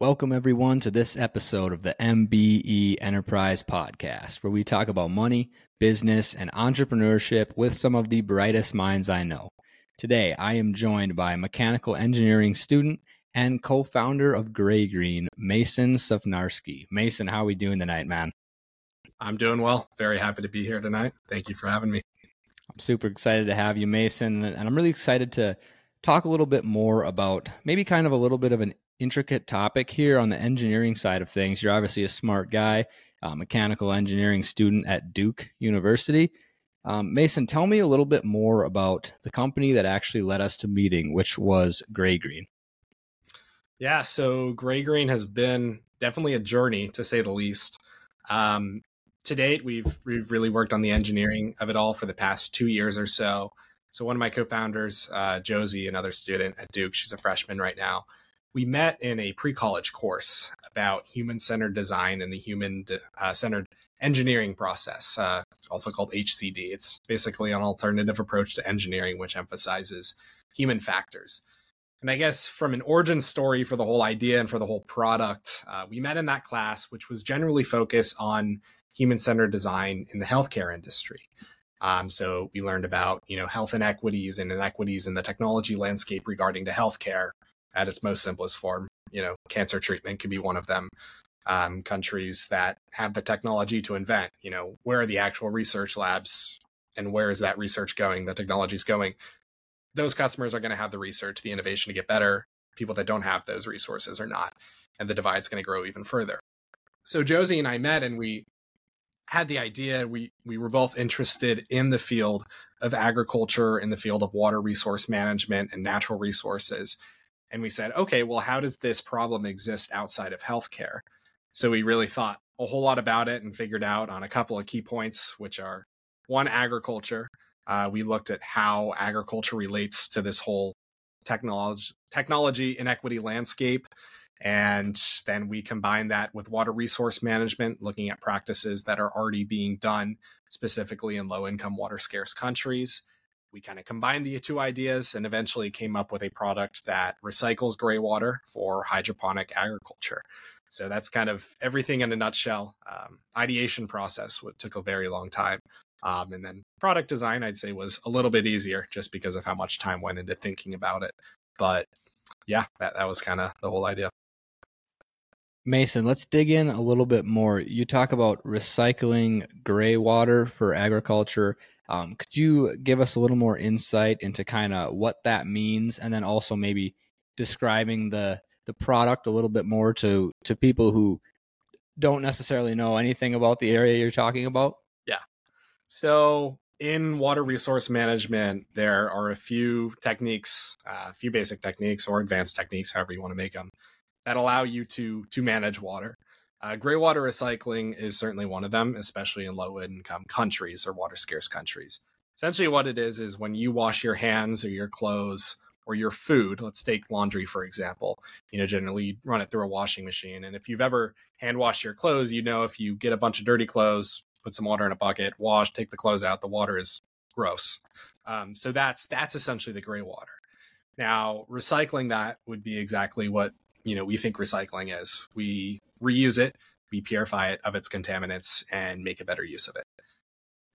Welcome, everyone, to this episode of the MBE Enterprise Podcast, where we talk about money, business, and entrepreneurship with some of the brightest minds I know. Today, I am joined by mechanical engineering student and co founder of Grey Green, Mason Sufnarski. Mason, how are we doing tonight, man? I'm doing well. Very happy to be here tonight. Thank you for having me. I'm super excited to have you, Mason, and I'm really excited to talk a little bit more about maybe kind of a little bit of an intricate topic here on the engineering side of things. You're obviously a smart guy, a mechanical engineering student at Duke University. Um, Mason, tell me a little bit more about the company that actually led us to meeting, which was Grey Green. Yeah, so Grey Green has been definitely a journey to say the least. Um, to date, we've we've really worked on the engineering of it all for the past two years or so. So one of my co-founders, uh, Josie, another student at Duke, she's a freshman right now we met in a pre-college course about human-centered design and the human-centered uh, engineering process, uh, also called HCD. It's basically an alternative approach to engineering, which emphasizes human factors. And I guess from an origin story for the whole idea and for the whole product, uh, we met in that class, which was generally focused on human-centered design in the healthcare industry. Um, so we learned about you know health inequities and inequities in the technology landscape regarding to healthcare, at its most simplest form. You know, cancer treatment could be one of them. Um, countries that have the technology to invent, you know, where are the actual research labs and where is that research going? The technology is going. Those customers are going to have the research, the innovation to get better. People that don't have those resources are not. And the divide's going to grow even further. So Josie and I met and we had the idea we we were both interested in the field of agriculture in the field of water resource management and natural resources and we said, okay, well, how does this problem exist outside of healthcare? So we really thought a whole lot about it and figured out on a couple of key points, which are one, agriculture. Uh, we looked at how agriculture relates to this whole technology technology inequity landscape. And then we combine that with water resource management, looking at practices that are already being done specifically in low income water scarce countries we kind of combined the two ideas and eventually came up with a product that recycles gray water for hydroponic agriculture. So that's kind of everything in a nutshell. Um, ideation process took a very long time. Um, and then product design, I'd say, was a little bit easier just because of how much time went into thinking about it. But yeah, that, that was kind of the whole idea. Mason, let's dig in a little bit more. You talk about recycling gray water for agriculture. Um, could you give us a little more insight into kind of what that means, and then also maybe describing the the product a little bit more to to people who don't necessarily know anything about the area you're talking about? Yeah. So in water resource management, there are a few techniques, uh, a few basic techniques or advanced techniques, however you want to make them, that allow you to to manage water. Uh, gray water recycling is certainly one of them, especially in low income countries or water scarce countries. Essentially, what it is is when you wash your hands or your clothes or your food, let's take laundry for example, you know, generally you run it through a washing machine. And if you've ever hand washed your clothes, you know, if you get a bunch of dirty clothes, put some water in a bucket, wash, take the clothes out, the water is gross. Um, so that's that's essentially the gray water. Now, recycling that would be exactly what you know we think recycling is. We reuse it, we purify it of its contaminants, and make a better use of it.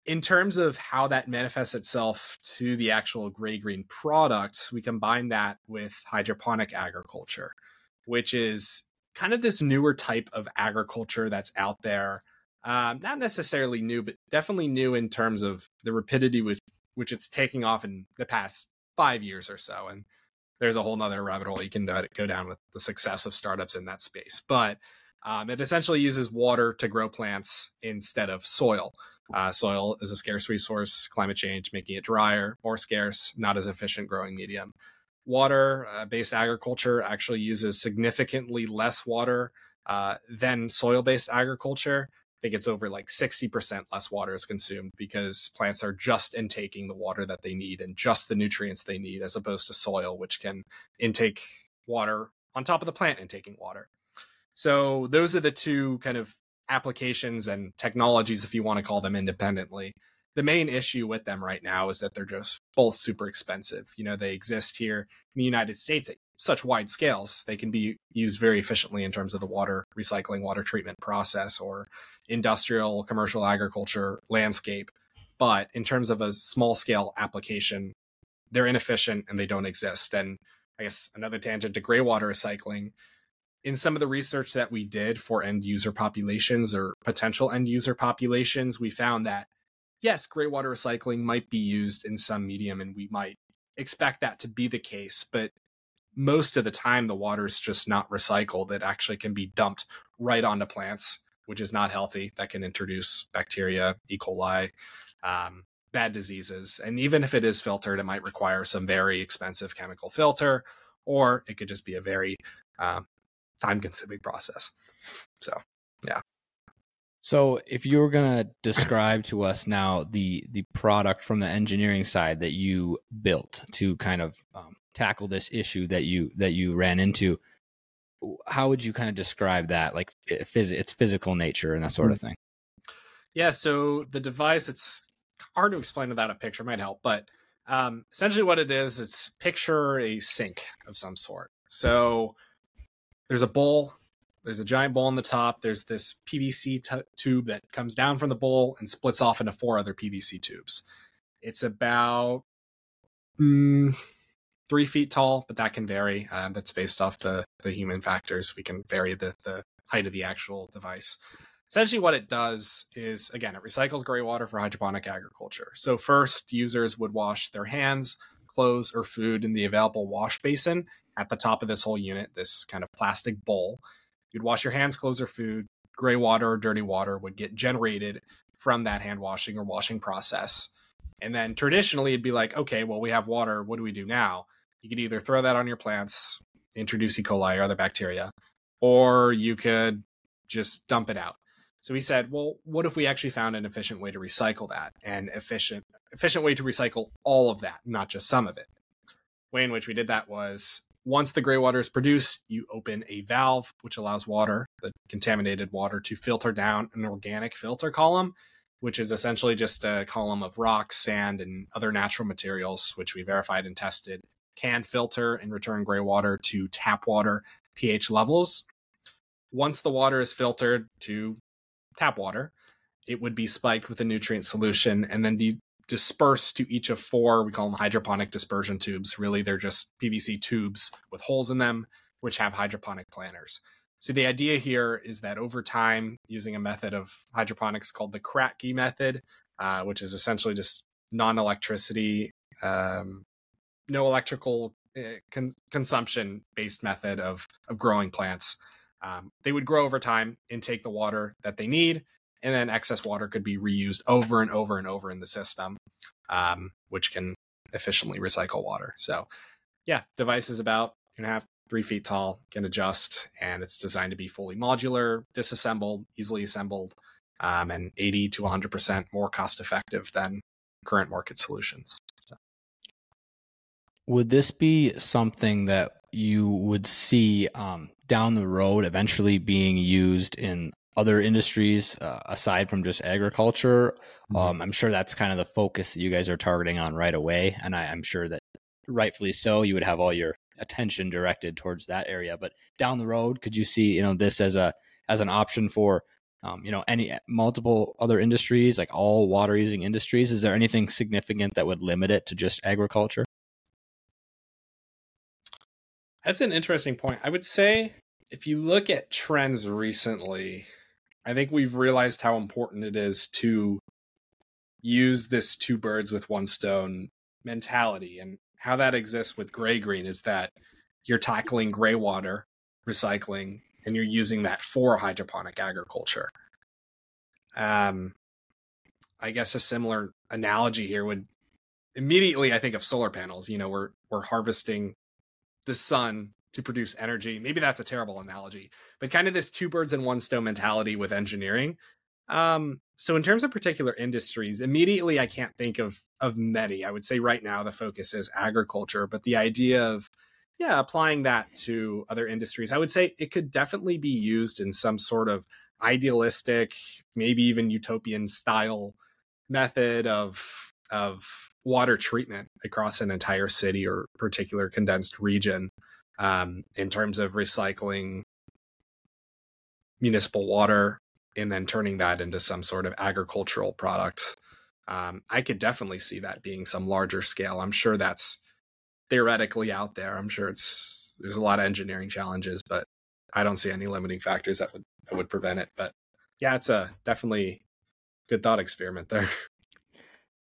In terms of how that manifests itself to the actual gray green product, we combine that with hydroponic agriculture, which is kind of this newer type of agriculture that's out there. Um, not necessarily new, but definitely new in terms of the rapidity with which it's taking off in the past five years or so. And there's a whole nother rabbit hole you can go down with the success of startups in that space. But um, it essentially uses water to grow plants instead of soil. Uh, soil is a scarce resource, climate change making it drier, more scarce, not as efficient growing medium. Water uh, based agriculture actually uses significantly less water uh, than soil based agriculture. Think it's over like 60% less water is consumed because plants are just intaking the water that they need and just the nutrients they need, as opposed to soil, which can intake water on top of the plant intaking water. So those are the two kind of applications and technologies, if you want to call them independently. The main issue with them right now is that they're just both super expensive. You know, they exist here in the United States at such wide scales, they can be used very efficiently in terms of the water recycling, water treatment process, or industrial, commercial agriculture landscape. But in terms of a small scale application, they're inefficient and they don't exist. And I guess another tangent to gray water recycling. In some of the research that we did for end user populations or potential end user populations, we found that yes, gray water recycling might be used in some medium and we might expect that to be the case, but most of the time the water is just not recycled. It actually can be dumped right onto plants, which is not healthy. That can introduce bacteria, E. coli, um, bad diseases. And even if it is filtered, it might require some very expensive chemical filter, or it could just be a very um, time consuming process. So, yeah. So, if you were going to describe to us now the the product from the engineering side that you built to kind of um, tackle this issue that you that you ran into how would you kind of describe that? Like phys- its physical nature and that sort of mm-hmm. thing. Yeah so the device it's hard to explain without a picture might help but um, essentially what it is it's picture a sink of some sort. So there's a bowl there's a giant bowl on the top there's this pvc t- tube that comes down from the bowl and splits off into four other pvc tubes. It's about mm, three feet tall, but that can vary. Uh, that's based off the the human factors. We can vary the the height of the actual device. Essentially, what it does is again, it recycles gray water for hydroponic agriculture. So first, users would wash their hands, clothes, or food in the available wash basin at the top of this whole unit, this kind of plastic bowl. You'd wash your hands, clothes, or food. Gray water or dirty water would get generated from that hand washing or washing process. And then traditionally, it'd be like, okay, well, we have water. What do we do now? you could either throw that on your plants, introduce E. coli or other bacteria, or you could just dump it out. So we said, well, what if we actually found an efficient way to recycle that and efficient efficient way to recycle all of that, not just some of it. Way in which we did that was once the gray water is produced, you open a valve which allows water, the contaminated water, to filter down an organic filter column, which is essentially just a column of rocks, sand, and other natural materials, which we verified and tested can filter and return gray water to tap water pH levels. Once the water is filtered to tap water, it would be spiked with a nutrient solution and then be dispersed to each of four, we call them hydroponic dispersion tubes. Really, they're just PVC tubes with holes in them, which have hydroponic planters. So the idea here is that over time, using a method of hydroponics called the Kratky method, uh, which is essentially just non-electricity um, no electrical uh, con- consumption based method of of growing plants. Um, they would grow over time, intake the water that they need, and then excess water could be reused over and over and over in the system, um, which can efficiently recycle water. So, yeah, device is about two and a half, three feet tall, can adjust, and it's designed to be fully modular, disassembled, easily assembled, um, and 80 to 100% more cost effective than current market solutions. Would this be something that you would see um, down the road eventually being used in other industries uh, aside from just agriculture? Mm-hmm. Um, I'm sure that's kind of the focus that you guys are targeting on right away. And I, I'm sure that rightfully so, you would have all your attention directed towards that area. But down the road, could you see, you know, this as a as an option for um, you know any multiple other industries like all water using industries is there anything significant that would limit it to just agriculture that's an interesting point. I would say if you look at trends recently, I think we've realized how important it is to use this two birds with one stone mentality. And how that exists with gray green is that you're tackling gray water recycling and you're using that for hydroponic agriculture. Um, I guess a similar analogy here would immediately I think of solar panels. You know, we're we're harvesting the sun to produce energy. Maybe that's a terrible analogy, but kind of this two birds in one stone mentality with engineering. Um, so in terms of particular industries, immediately I can't think of of many. I would say right now the focus is agriculture, but the idea of yeah, applying that to other industries, I would say it could definitely be used in some sort of idealistic, maybe even utopian style method of of water treatment across an entire city or particular condensed region. um, in terms of recycling municipal water and then turning that into some sort of agricultural product. Um, I could definitely see that being some larger scale. I'm sure that's theoretically out there. I'm sure it's there's a lot of engineering challenges, but I don't see any limiting factors that would that would prevent it. But yeah, it's a definitely good thought experiment there.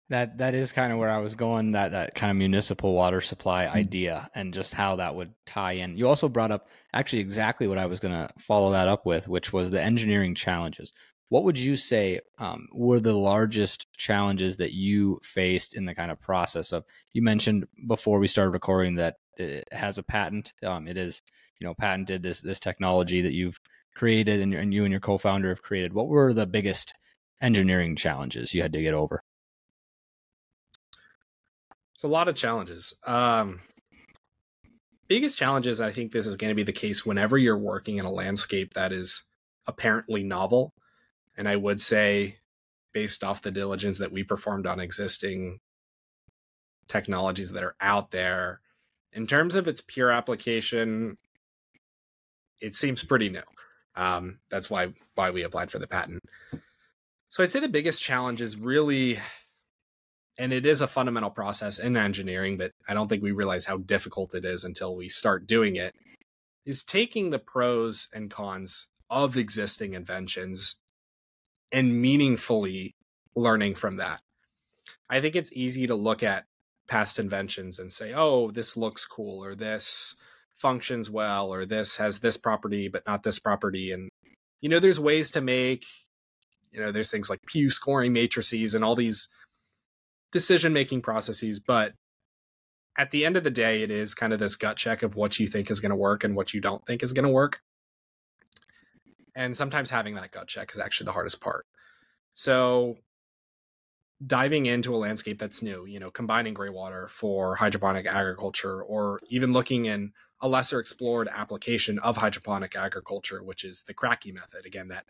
That that is kind of where I was going. That that kind of municipal water supply Mm-hmm. idea, and just how that would tie in. You also brought up actually exactly what I was going to follow that up with, which was the engineering challenges. What would you say um, were the largest challenges that you faced in the kind of process of? You mentioned before we started recording that it has a patent. Um, it is you know patented this this technology that you've created and, and you and your co-founder have created. What were the biggest engineering challenges you had to get over? It's a lot of challenges. Um, biggest challenges, I think this is going to be the case whenever you're working in a landscape that is apparently novel. And I would say, based off the diligence that we performed on existing technologies that are out there, in terms of its pure application, it seems pretty new. Um, that's why why we applied for the patent. So I'd say the biggest challenge is really and it is a fundamental process in engineering, but I don't think we realize how difficult it is until we start doing it, is taking the pros and cons of existing inventions and meaningfully learning from that. I think it's easy to look at past inventions and say, oh, this looks cool, or this functions well, or this has this property, but not this property. And, you know, there's ways to make, you know, there's things like Pugh scoring matrices and all these decision making processes but at the end of the day it is kind of this gut check of what you think is going to work and what you don't think is going to work. And sometimes having that gut check is actually the hardest part. So diving into a landscape that's new you know combining gray water for hydroponic agriculture or even looking in a lesser explored application of hydroponic agriculture which is the Kratky method again that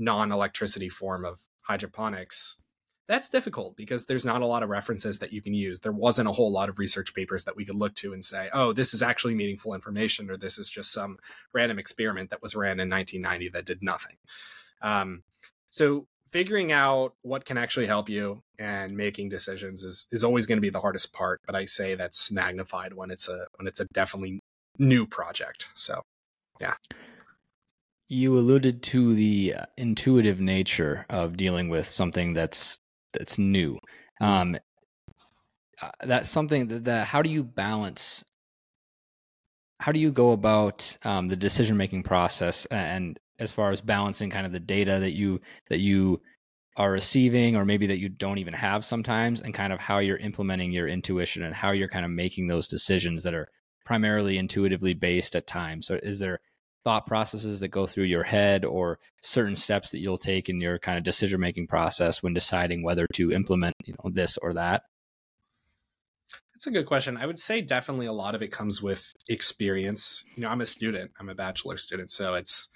non-electricity form of hydroponics that's difficult because there's not a lot of references that you can use. There wasn't a whole lot of research papers that we could look to and say, oh, this is actually meaningful information, or this is just some random experiment that was ran in 1990 that did nothing. Um, so figuring out what can actually help you and making decisions is is always going to be the hardest part. But I say that's magnified when it's a when it's a definitely new project. So yeah. You alluded to the uh, intuitive nature of dealing with something that's that's new. Um, uh, that's something that, that how do you balance? How do you go about um, the decision making process and as far as balancing kind of the data that you that you are receiving or maybe that you don't even have sometimes and kind of how you're implementing your intuition and how you're kind of making those decisions that are primarily intuitively based at times so is there thought processes that go through your head or certain steps that you'll take in your kind of decision making process when deciding whether to implement you know this or that? That's a good question. I would say definitely a lot of it comes with experience. You know i'm a student. I'm a bachelor student so it's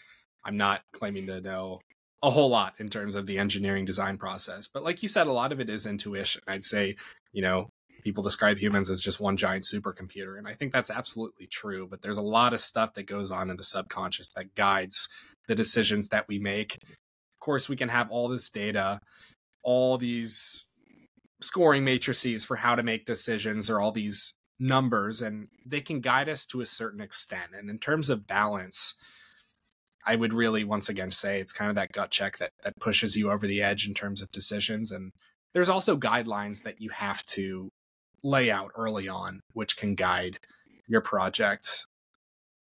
i'm not claiming to know a whole lot in terms of the engineering design process but like you said a lot of it is intuition. I'd say you know people describe humans as just one giant supercomputer and i think that's absolutely true but there's a lot of stuff that goes on in the subconscious that guides the decisions that we make. Of course we can have all this data all these scoring matrices for how to make decisions or all these numbers and they can guide us to a certain extent and in terms of balance i would really once again say it's kind of that gut check that that pushes you over the edge in terms of decisions and there's also guidelines that you have to lay out early on which can guide your project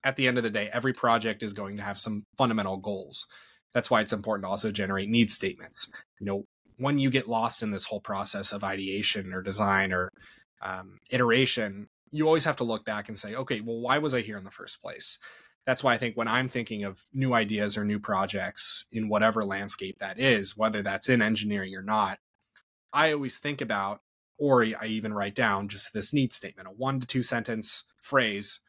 at the end of the day every project is going to have some fundamental goals. That's why it's important to also generate need statements. You know when you get lost in this whole process of ideation or design or um, iteration, you always have to look back and say, okay, well, why was I here in the first place? That's why I think when I'm thinking of new ideas or new projects in whatever landscape that is, whether that's in engineering or not, I always think about, or I even write down just this need statement, a one to two sentence phrase.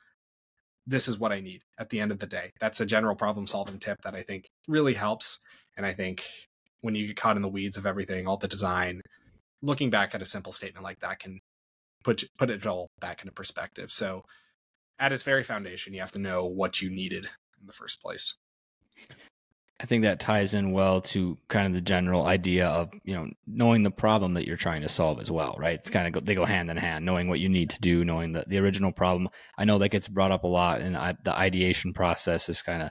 This is what I need at the end of the day. That's a general problem solving tip that I think really helps. And I think when you get caught in the weeds of everything, all the design, looking back at a simple statement like that can put put it all back into perspective. So at its very foundation, you have to know what you needed in the first place. I think that ties in well to kind of the general idea of you know knowing the problem that you're trying to solve as well, right? It's kind of go, they go hand in hand, knowing what you need to do, knowing the the original problem. I know that gets brought up a lot, and I, the ideation process is kind of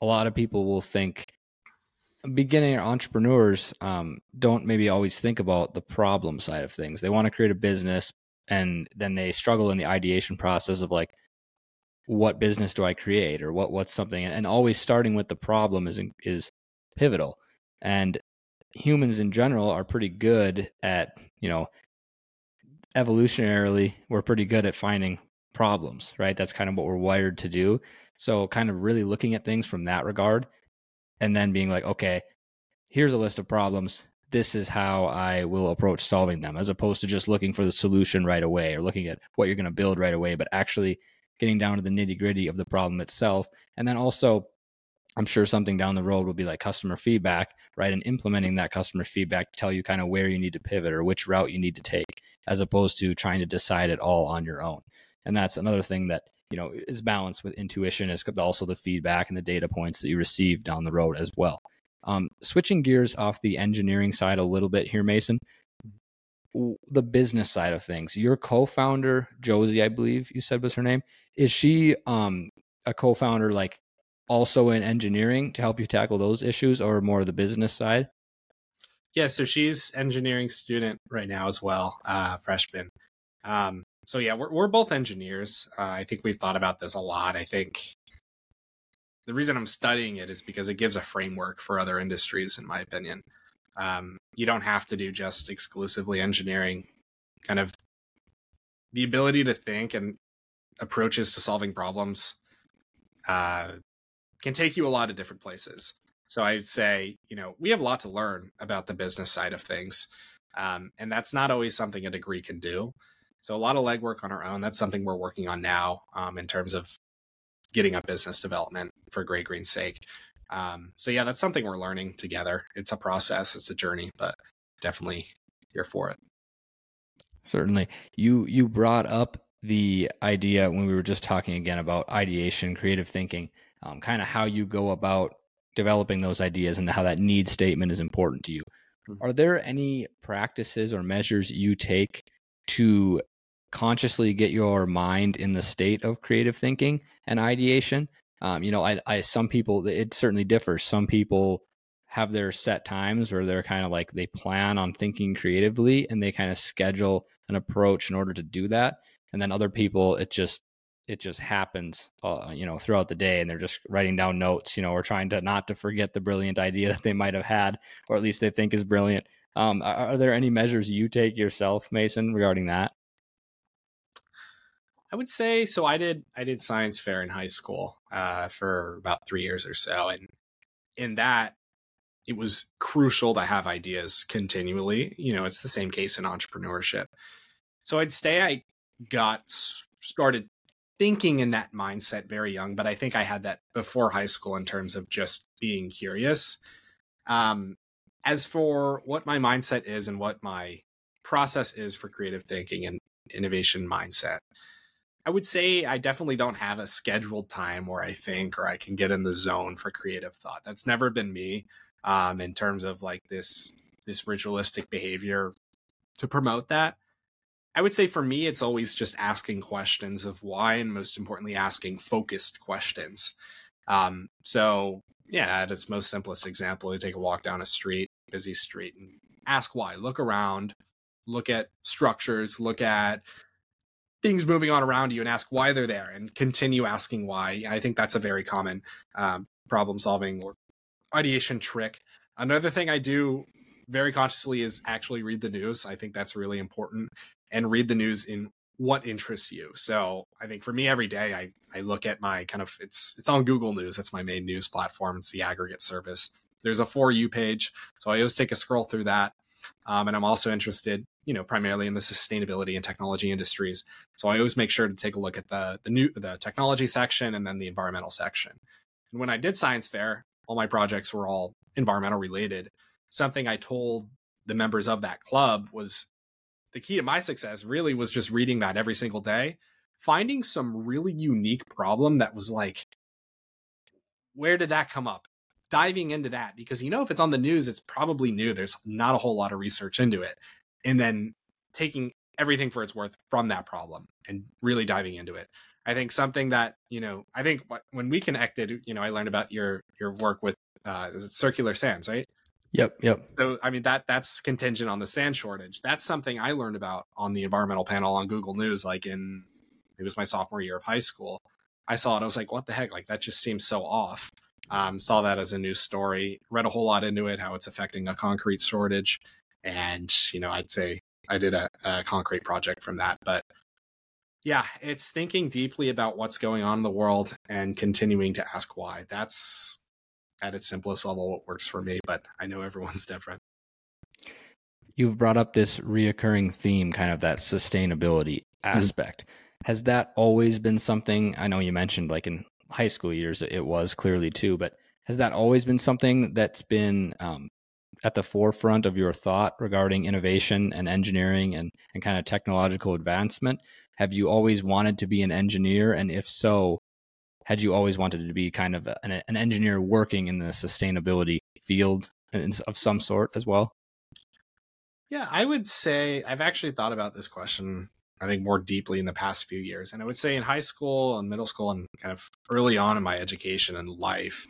a lot of people will think beginning entrepreneurs um, don't maybe always think about the problem side of things. They want to create a business, and then they struggle in the ideation process of like what business do I create or what what's something and always starting with the problem is is pivotal. And humans in general are pretty good at, you know, evolutionarily we're pretty good at finding problems, right? That's kind of what we're wired to do. So kind of really looking at things from that regard and then being like, okay, here's a list of problems. This is how I will approach solving them, as opposed to just looking for the solution right away or looking at what you're going to build right away, but actually getting down to the nitty gritty of the problem itself. And then also, I'm sure something down the road will be like customer feedback, right? And implementing that customer feedback to tell you kind of where you need to pivot or which route you need to take, as opposed to trying to decide it all on your own. And that's another thing that you know is balanced with intuition is also the feedback and the data points that you receive down the road as well. Um, switching gears off the engineering side a little bit here, Mason the business side of things. Your co-founder, Josie, I believe you said was her name. Is she um, a co-founder like also in engineering to help you tackle those issues or more of the business side? Yeah, so she's engineering student right now as well, uh, freshman. Um, so yeah, we're we're both engineers. Uh, I think we've thought about this a lot. I think the reason I'm studying it is because it gives a framework for other industries, in my opinion. Um, you don't have to do just exclusively engineering. Kind of the ability to think and approaches to solving problems uh, can take you a lot of different places. So I'd say, you know, we have a lot to learn about the business side of things. Um, and that's not always something a degree can do. So a lot of legwork on our own. That's something we're working on now um, in terms of getting up business development for Grey Green's sake. Um, so yeah, that's something we're learning together. It's a process, it's a journey, but definitely here for it. Certainly. You you brought up the idea when we were just talking again about ideation, creative thinking, um, kind of how you go about developing those ideas and how that need statement is important to you. Mm-hmm. Are there any practices or measures you take to consciously get your mind in the state of creative thinking and ideation? Um, you know, I, I, some people, it certainly differs. Some people have their set times where they're kind of like they plan on thinking creatively and they kind of schedule an approach in order to do that. And then other people, it just, it just happens, uh, you know, throughout the day, and they're just writing down notes, you know, or trying to not to forget the brilliant idea that they might have had, or at least they think is brilliant. Um, are, are there any measures you take yourself, Mason, regarding that? I would say so. I did I did science fair in high school uh, for about three years or so, and in that it was crucial to have ideas continually. You know, it's the same case in entrepreneurship. So I'd say I got started thinking in that mindset very young, but I think I had that before high school in terms of just being curious. Um, as for what my mindset is and what my process is for creative thinking and innovation mindset, I would say I definitely don't have a scheduled time where I think or I can get in the zone for creative thought. That's never been me um, in terms of like this this ritualistic behavior to promote that. I would say for me, it's always just asking questions of why, and most importantly, asking focused questions. Um, so, yeah, at its most simplest example, you take a walk down a street, busy street, and ask why. Look around, look at structures, look at things moving on around you and ask why they're there and continue asking why. I think that's a very common um, problem solving or ideation trick. Another thing I do very consciously is actually read the news. I think that's really important and read the news in what interests you. So I think for me every day I, I look at my kind of it's it's on Google News. That's my main news platform. It's the aggregate service. There's a for you page. So I always take a scroll through that. Um, and I'm also interested you know primarily in the sustainability and technology industries. So I always make sure to take a look at the the new the technology section and then the environmental section. And when I did science fair, all my projects were all environmental related. Something I told the members of that club was the key to my success really was just reading that every single day finding some really unique problem that was like, where did that come up? Diving into that because you know if it's on the news, it's probably new. There's not a whole lot of research into it, and then taking everything for its worth from that problem and really diving into it. I think something that you know, I think when we connected, you know, I learned about your your work with uh, circular sands, right? Yep, yep. So I mean that that's contingent on the sand shortage. That's something I learned about on the environmental panel on Google News, like in it was my sophomore year of high school. I saw it, I was like, what the heck? Like that just seems so off. Um, saw that as a news story, read a whole lot into it, how it's affecting a concrete shortage, and you know, I'd say I did a, a concrete project from that. But yeah, it's thinking deeply about what's going on in the world and continuing to ask why. That's at its simplest level what works for me, but I know everyone's different. You've brought up this reoccurring theme, kind of that sustainability mm-hmm. aspect. Mm-hmm. Has that always been something? I know you mentioned like in high school years, it was clearly too, but has that always been something that's been um, at the forefront of your thought regarding innovation and engineering and, and kind of technological advancement? Have you always wanted to be an engineer? And if so, had you always wanted to be kind of an, an engineer working in the sustainability field of some sort as well? Yeah, I would say I've actually thought about this question, I think, more deeply in the past few years. And I would say in high school and middle school and kind of early on in my education and life,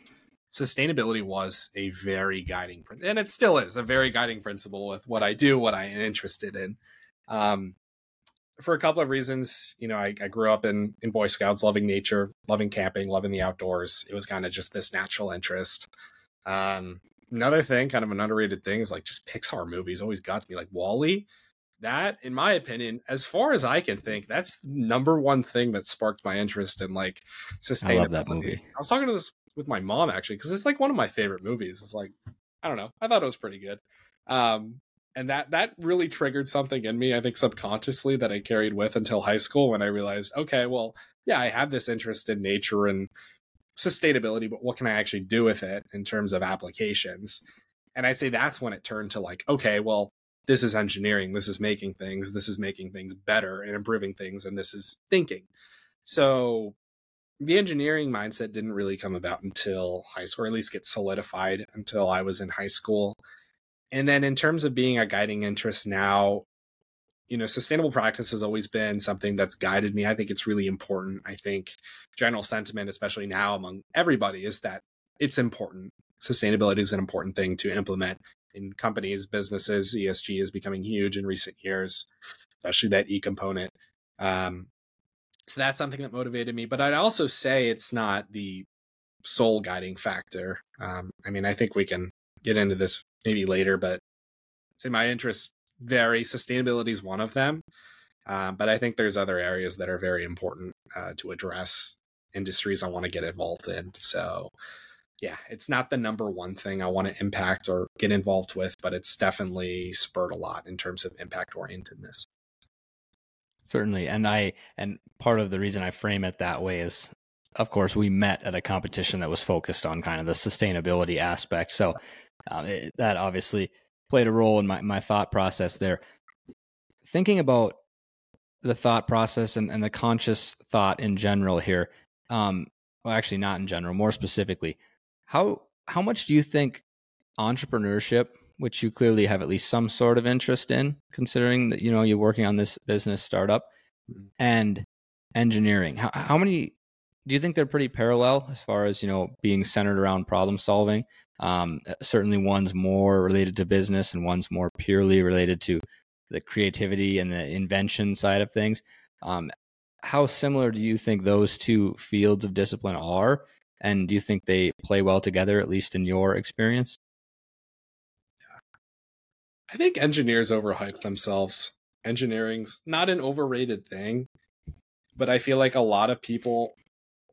sustainability was a very guiding, principle. and it still is a very guiding principle with what I do, what I am interested in. Um, for a couple of reasons. You know, I, I, grew up in in Boy Scouts, loving nature, loving camping, loving the outdoors. It was kind of just this natural interest. Um, another thing, kind of an underrated thing, is like just Pixar movies always got to me. Like WALL-E, that, in my opinion, as far as I can think, that's number one thing that sparked my interest in like sustainability. I love that movie. I was talking to this with my mom actually because it's like one of my favorite movies. It's like I don't know, I thought it was pretty good. Um, and that that really triggered something in me i think subconsciously that i carried with until high school when i realized okay well yeah i have this interest in nature and sustainability but what can i actually do with it in terms of applications? And i'd say that's when it turned to like okay well this is engineering this is making things this is making things better and improving things and this is thinking. So the engineering mindset didn't really come about until high school or at least get solidified until i was in high school and then in terms of being a guiding interest now, you know, sustainable practice has always been something that's guided me. I think it's really important. I think general sentiment, especially now among everybody, is that it's important. Sustainability is an important thing to implement in companies, businesses. ESG is becoming huge in recent years, especially that E component. Um, so that's something that motivated me. But I'd also say it's not the sole guiding factor. Um, I mean, I think we can get into this maybe later, but say my interests vary. Sustainability is one of them. Um, but I think there's other areas that are very important uh, to address industries I want to get involved in. So, yeah, it's not the number one thing I want to impact or get involved with, but it's definitely spurred a lot in terms of impact orientedness. Certainly. And I, and part of the reason I frame it that way is, of course, we met at a competition that was focused on kind of the sustainability aspect. So um, it, that obviously played a role in my, my thought process there. Thinking about the thought process and, and the conscious thought in general here, um, well, actually, not in general, more specifically, how how much do you think entrepreneurship, which you clearly have at least some sort of interest in, considering that you know you're working on this business startup, mm-hmm. and engineering, how, how many do you think they're pretty parallel as far as you know being centered around problem solving um, uh, certainly, one's more related to business, and one's more purely related to the creativity and the invention side of things. Um, how similar do you think those two fields of discipline are? And do you think they play well together, at least in your experience? I think engineers overhype themselves. Engineering's not an overrated thing, but I feel like a lot of people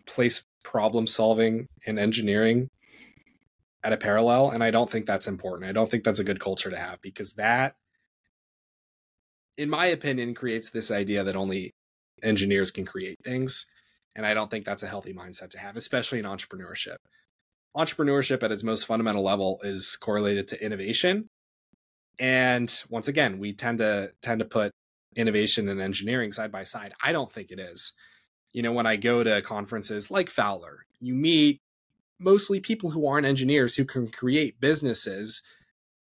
place problem solving in engineering at a parallel and i don't think that's important i don't think that's a good culture to have because that in my opinion creates this idea that only engineers can create things and i don't think that's a healthy mindset to have especially in entrepreneurship entrepreneurship at its most fundamental level is correlated to innovation and once again we tend to tend to put innovation and engineering side by side. I don't think it is. You know, when I go to conferences like Fowler, you meet mostly people who aren't engineers who can create businesses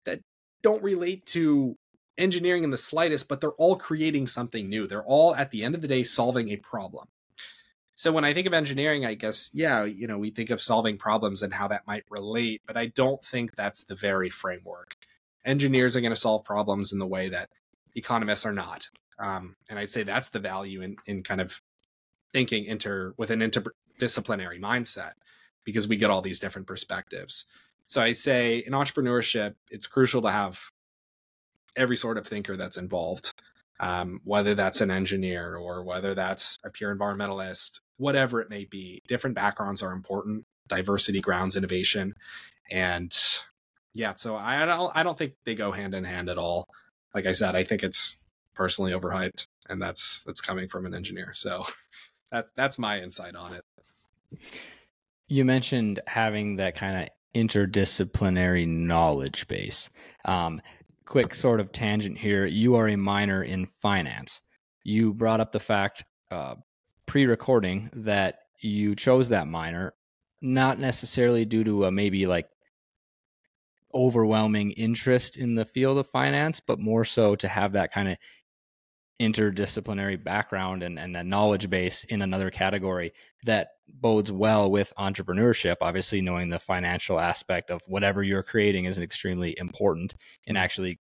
that don't relate to engineering in the slightest, but they're all creating something new. They're all at the end of the day solving a problem. So when I think of engineering, I guess, yeah, you know, we think of solving problems and how that might relate, but I don't think that's the very framework. Engineers are going to solve problems in the way that economists are not. Um, and I'd say that's the value in, in kind of thinking inter with an interdisciplinary mindset because we get all these different perspectives. So I say in entrepreneurship, it's crucial to have every sort of thinker that's involved, um, whether that's an engineer or whether that's a pure environmentalist, whatever it may be. Different backgrounds are important. Diversity grounds innovation, and yeah. So I don't I don't think they go hand in hand at all. Like I said, I think it's personally overhyped, and that's that's coming from an engineer. So that's that's my insight on it. You mentioned having that kind of interdisciplinary knowledge base. Um, quick sort of tangent here. You are a minor in finance. You brought up the fact uh, pre recording that you chose that minor, not necessarily due to a maybe like overwhelming interest in the field of finance, but more so to have that kind of interdisciplinary background and, and that knowledge base in another category that bodes well with entrepreneurship. Obviously, knowing the financial aspect of whatever you're creating is extremely important in actually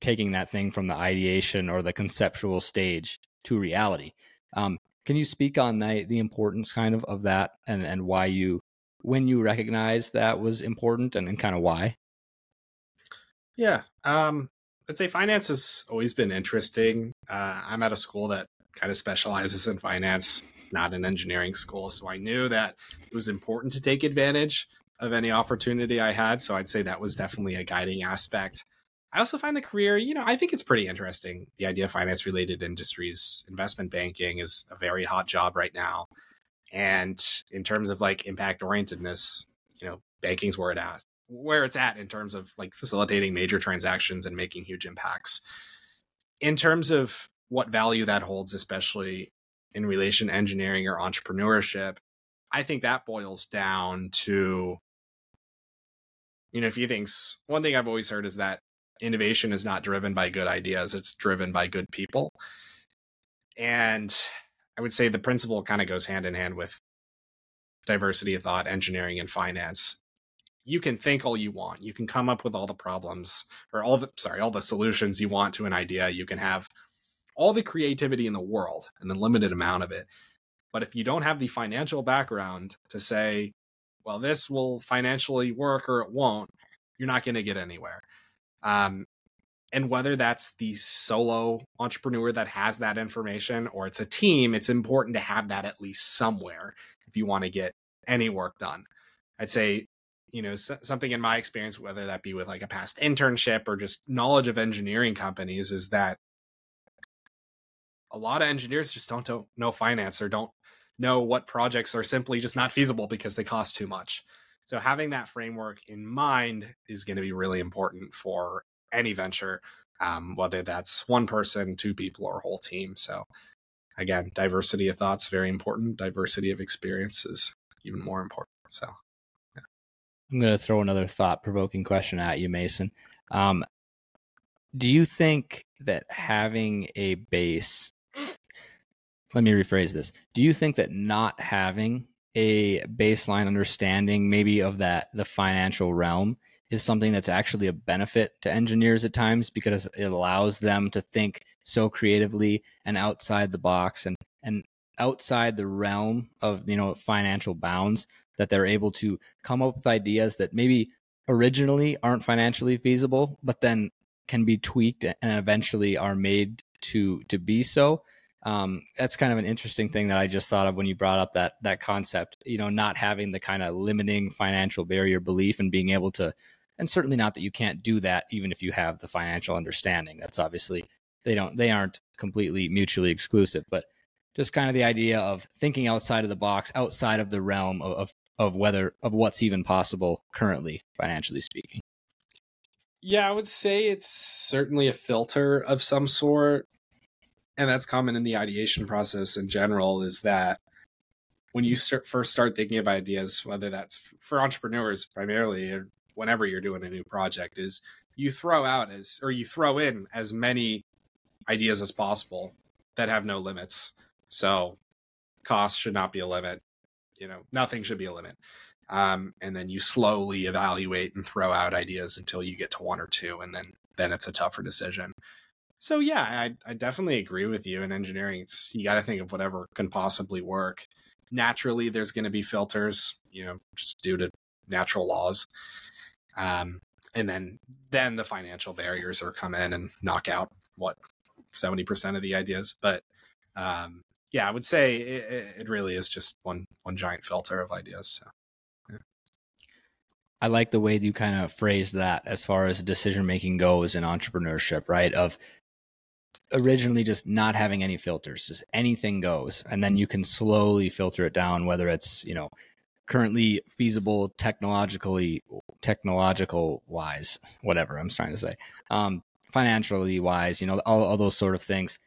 taking that thing from the ideation or the conceptual stage to reality. Um, can you speak on the, the importance kind of of that and, and why you, when you recognize that was important and, and kind of why? Yeah. Um, I'd say finance has always been interesting. Uh, I'm at a school that kind of specializes in finance. It's not an engineering school. So I knew that it was important to take advantage of any opportunity I had. So I'd say that was definitely a guiding aspect. I also find the career, you know, I think it's pretty interesting. The idea of finance related industries, investment banking is a very hot job right now. And in terms of like impact orientedness, you know, banking's where it at where it's at in terms of like facilitating major transactions and making huge impacts. In terms of what value that holds, especially in relation to engineering or entrepreneurship, I think that boils down to, you know, a few things. One thing I've always heard is that innovation is not driven by good ideas, it's driven by good people. And I would say the principle kind of goes hand in hand with diversity of thought, engineering, and finance you can think all you want. You can come up with all the problems or all the sorry, all the solutions you want to an idea. You can have all the creativity in the world and a limited amount of it. But if you don't have the financial background to say, well, this will financially work or it won't, you're not going to get anywhere. Um, and whether that's the solo entrepreneur that has that information or it's a team, it's important to have that at least somewhere if you want to get any work done. I'd say you know something in my experience whether that be with like a past internship or just knowledge of engineering companies is that a lot of engineers just don't, don't know finance or don't know what projects are simply just not feasible because they cost too much. So having that framework in mind is going to be really important for any venture um, whether that's one person two people or a whole team. So again diversity of thoughts very important. Diversity of experiences even more important. So I'm going to throw another thought provoking question at you, Mason. Um, do you think that having a base, let me rephrase this. Do you think that not having a baseline understanding, maybe of that, the financial realm, is something that's actually a benefit to engineers at times because it allows them to think so creatively and outside the box and, and outside the realm of you know financial bounds that they're able to come up with ideas that maybe originally aren't financially feasible, but then can be tweaked and eventually are made to to be so. Um, that's kind of an interesting thing that I just thought of when you brought up that that concept. You know, not having the kind of limiting financial barrier belief and being able to, and certainly not that you can't do that even if you have the financial understanding. That's obviously they don't they aren't completely mutually exclusive, but just kind of the idea of thinking outside of the box, outside of the realm of, of of whether of what's even possible currently financially speaking yeah i would say it's certainly a filter of some sort and that's common in the ideation process in general, is that when you start first start thinking of ideas, whether that's for entrepreneurs primarily or whenever you're doing a new project, is you throw out as or you throw in as many ideas as possible that have no limits. So cost should not be a limit. You know, nothing should be a limit. Um, and then you slowly evaluate and throw out ideas until you get to one or two, and then then it's a tougher decision. So yeah, I, I definitely agree with you. In engineering, it's, you got to think of whatever can possibly work. Naturally, there's going to be filters, you know, just due to natural laws. Um, and then then the financial barriers are come in and knock out what 70% of the ideas but um, yeah i would say it, it, really is just one one giant filter of ideas so i like the way you kind of phrase that as far as decision making goes in entrepreneurship right? Of originally just not having any filters just anything goes and then you can slowly filter it down whether it's you know currently feasible technologically technological wise whatever i'm trying to say um, financially wise you know all, all those sort of things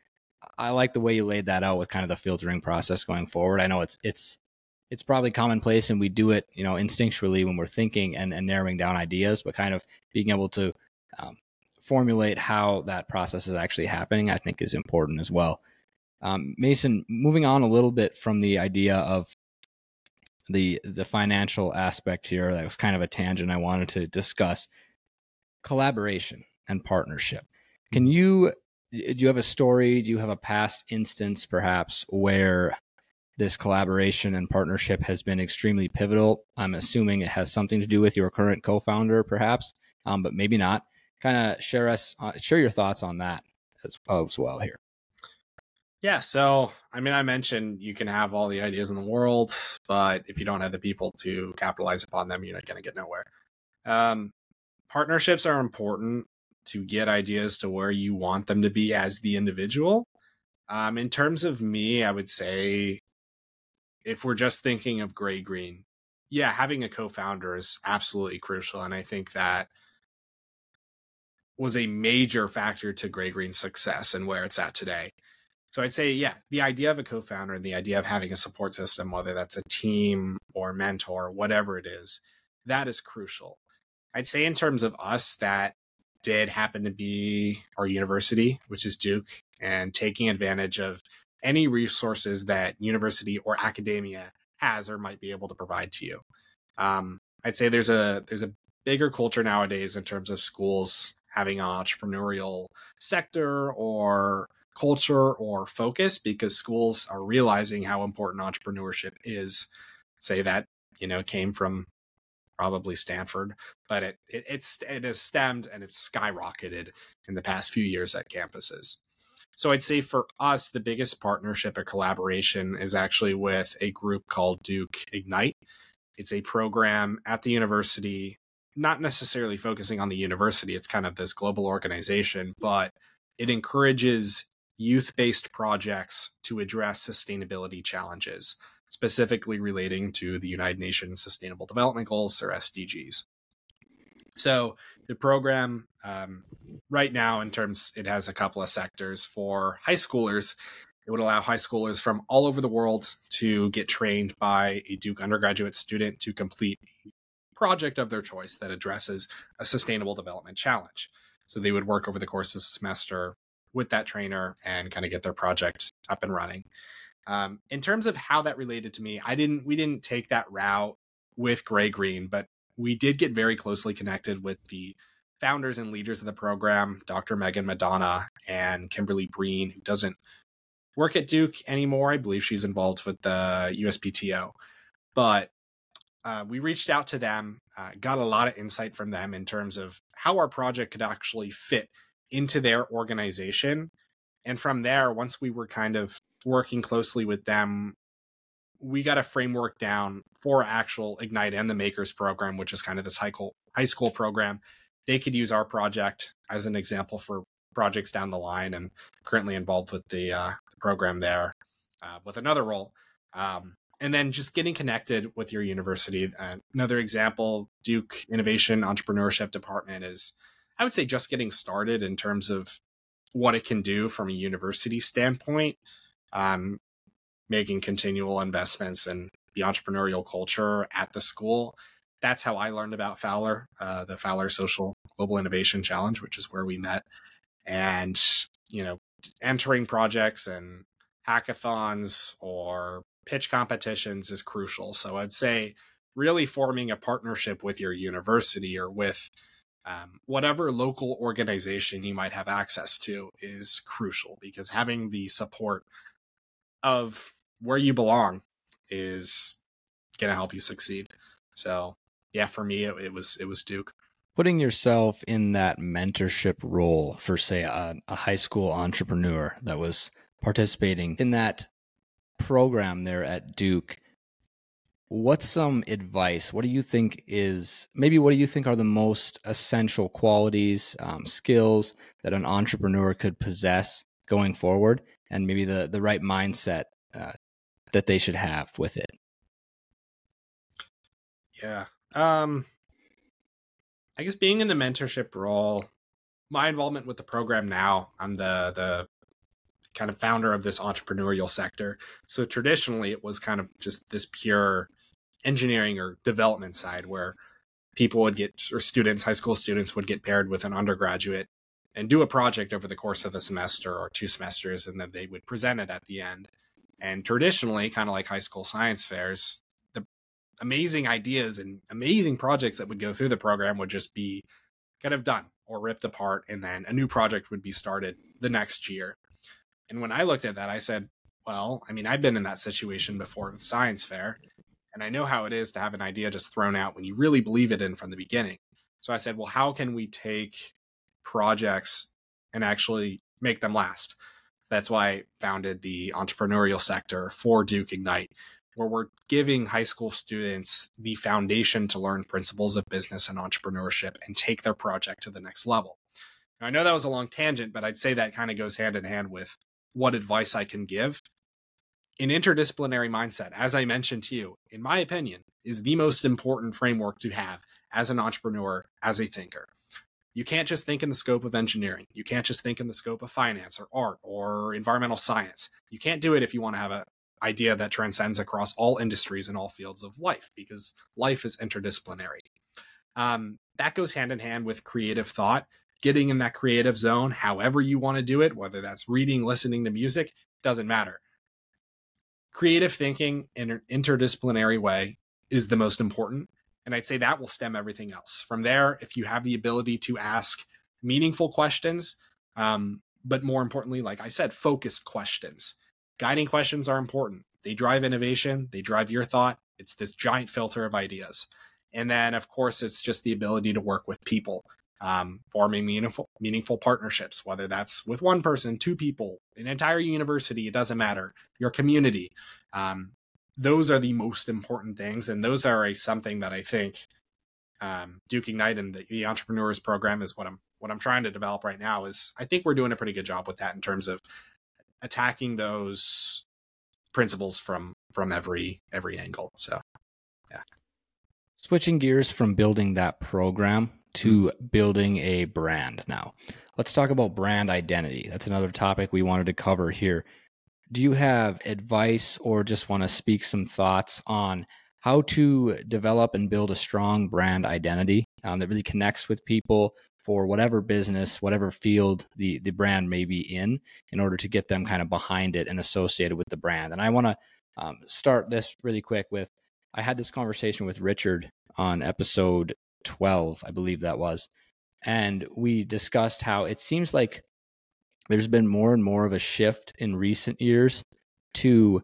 i like the way you laid that out with kind of the filtering process going forward i know it's it's it's probably commonplace and we do it you know instinctually when we're thinking and, and narrowing down ideas but kind of being able to um, formulate how that process is actually happening i think is important as well um, mason moving on a little bit from the idea of the the financial aspect here that was kind of a tangent I wanted to discuss collaboration and partnership. Can mm-hmm. you do you have a story, do you have a past instance perhaps where this collaboration and partnership has been extremely pivotal? I'm assuming it has something to do with your current co-founder perhaps, um, but maybe not. Kind of share us uh, share your thoughts on that as, as well here. Yeah, so I mean, I mentioned you can have all the ideas in the world, but if you don't have the people to capitalize upon them, you're not going to get nowhere. Um, partnerships are important to get ideas to where you want them to be as the individual. Um, in terms of me, I would say if we're just thinking of Grey Green, yeah, having a co founder is absolutely crucial. And I think that was a major factor to Grey Green's success and where it's at today. So I'd say, yeah, the idea of a co founder and the idea of having a support system, whether that's a team or mentor, whatever it is, that is crucial. I'd say, in terms of us, that did happen to be our university, which is Duke, and taking advantage of any resources that university or academia has or might be able to provide to you. Um, I'd say there's a there's a bigger culture nowadays in terms of schools having an entrepreneurial sector or culture or focus because schools are realizing how important entrepreneurship is. Say that, you know, came from probably Stanford, but it, it it's it has stemmed and it's skyrocketed in the past few years at campuses. So I'd say for us, the biggest partnership or collaboration is actually with a group called Duke Ignite. It's a program at the university, not necessarily focusing on the university. It's kind of this global organization, but it encourages youth based projects to address sustainability challenges, specifically relating to the United Nations Sustainable Development Goals or SDGs. So the program um, right now, in terms, it has a couple of sectors for high schoolers. It would allow high schoolers from all over the world to get trained by a Duke undergraduate student to complete a project of their choice that addresses a sustainable development challenge. So they would work over the course of the semester with that trainer and kind of get their project up and running. Um, in terms of how that related to me, I didn't we didn't take that route with Grey Green, but we did get very closely connected with the founders and leaders of the program, Dr. Megan Madonna and Kimberly Breen, who doesn't work at Duke anymore. I believe she's involved with the USPTO. But uh, we reached out to them, uh, got a lot of insight from them in terms of how our project could actually fit into their organization. And from there, once we were kind of working closely with them, we got a framework down for actual Ignite and the Makers program, which is kind of this high school, high school program. They could use our project as an example for projects down the line and currently involved with the, uh, program there uh, with another role. Um, and then just getting connected with your university. Uh, another example, Duke Innovation Entrepreneurship Department is I would say just getting started in terms of what it can do from a university standpoint, um, making continual investments in the entrepreneurial culture at the school. That's how I learned about Fowler, uh, the Fowler Social Global Innovation Challenge, which is where we met. And, you know, entering projects and hackathons or pitch competitions is crucial. So I'd say really forming a partnership with your university or with um, whatever local organization you might have access to is crucial because having the support of where you belong is to help you succeed. So yeah, for me, it, it, was it was Duke. Putting yourself in that mentorship role for, say, a, a high school entrepreneur that was participating in that program there at Duke what's some advice what do you think is maybe what do you think are the most essential qualities um, skills that an entrepreneur could possess going forward and maybe the the right mindset uh, that they should have with it. Yeah. Um i guess being in the mentorship role my involvement with the program now i'm the the kind of founder of this entrepreneurial sector. So traditionally it was kind of just this pure engineering or development side where people would get or students high school students would get paired with an undergraduate and do a project over the course of the semester or two semesters and then they would present it at the end and traditionally kind of like high school science fairs the amazing ideas and amazing projects that would go through the program would just be kind of done or ripped apart and then a new project would be started the next year and when i looked at that i said well i mean i've been in that situation before with science fair and I know how it is to have an idea just thrown out when you really believe it in from the beginning. So I said, well, how can we take projects and actually make them last? That's why I founded the entrepreneurial sector for Duke Ignite, where we're giving high school students the foundation to learn principles of business and entrepreneurship and take their project to the next level. Now, I know that was a long tangent, but I'd say that kind of goes hand in hand with what advice I can give an interdisciplinary mindset, as I mentioned to you, in my opinion, is the most important framework to have as an entrepreneur, as a thinker. You can't just think in the scope of engineering. You can't just think in the scope of finance or art or environmental science. You can't do it if you want to have an idea that transcends across all industries and all fields of life because life is interdisciplinary. Um, that goes hand in hand with creative thought, getting in that creative zone, however you want to do it, whether that's reading, listening to music, doesn't matter creative thinking in an interdisciplinary way is the most important. And I'd say that will stem everything else. From there, if you have the ability to ask meaningful questions, um, but more importantly, like I said, focused questions. Guiding questions are important. They drive innovation, they drive your thought. It's this giant filter of ideas. And then, of course, it's just the ability to work with people um, forming meaningful meaningful partnerships, whether that's with one person, two people, an entire university, it doesn't matter, your community. Um, those are the most important things, and those are a something that I think um, Duke Ignite and the, the entrepreneurs program is what I'm what I'm trying to develop right now. Is I think we're doing a pretty good job with that in terms of attacking those principles from from every every angle. So, yeah. Switching gears from building that program to mm-hmm. building a brand now. Let's talk about brand identity. That's another topic we wanted to cover here. Do you have advice or just want to speak some thoughts on how to develop and build a strong brand identity um, that really connects with people for whatever business, whatever field the, the brand may be in, in order to get them kind of behind it and associated with the brand? And I want to um, start this really quick with I had this conversation with Richard on episode 12, I believe that was. And we discussed how it seems like there's been more and more of a shift in recent years to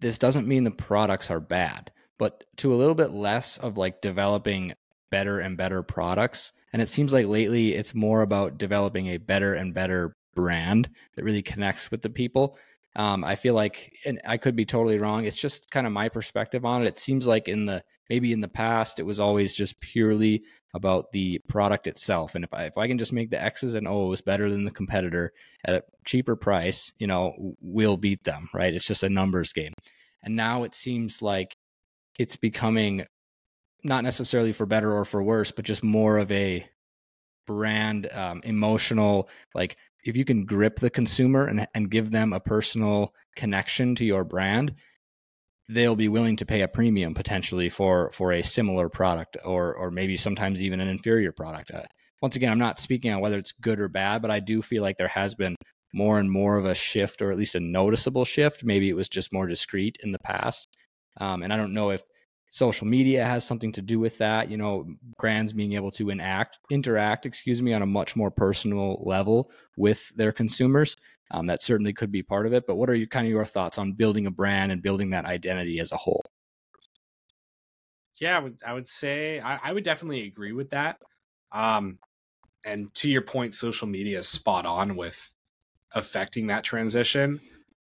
this doesn't mean the products are bad, but to a little bit less of like developing better and better products. And it seems like lately it's more about developing a better and better brand that really connects with the people. Um, I feel like, and I could be totally wrong. It's just kind of my perspective on it. It seems like in the maybe in the past it was always just purely about the product itself. And if I if I can just make the X's and O's better than the competitor at a cheaper price, you know, we'll beat them, right? It's just a numbers game. And now it seems like it's becoming not necessarily for better or for worse, but just more of a brand um, emotional like if you can grip the consumer and, and give them a personal connection to your brand they'll be willing to pay a premium potentially for for a similar product or or maybe sometimes even an inferior product. Uh, once again i'm not speaking on whether it's good or bad but i do feel like there has been more and more of a shift or at least a noticeable shift. Maybe it was just more discreet in the past. Um, and i don't know if social media has something to do with that you know brands being able to enact interact excuse me on a much more personal level with their consumers um, that certainly could be part of it but what are your kind of your thoughts on building a brand and building that identity as a whole yeah i would, I would say I, I would definitely agree with that um, and to your point social media is spot on with affecting that transition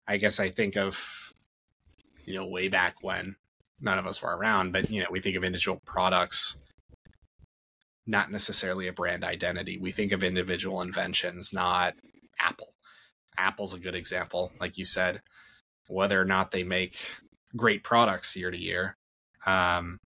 i guess i think of you know way back when none of us were around, but you know, we think of individual products, not necessarily a brand identity. We think of individual inventions, not Apple. Apple's a good example, like you said, whether or not they make great products year to year. Um,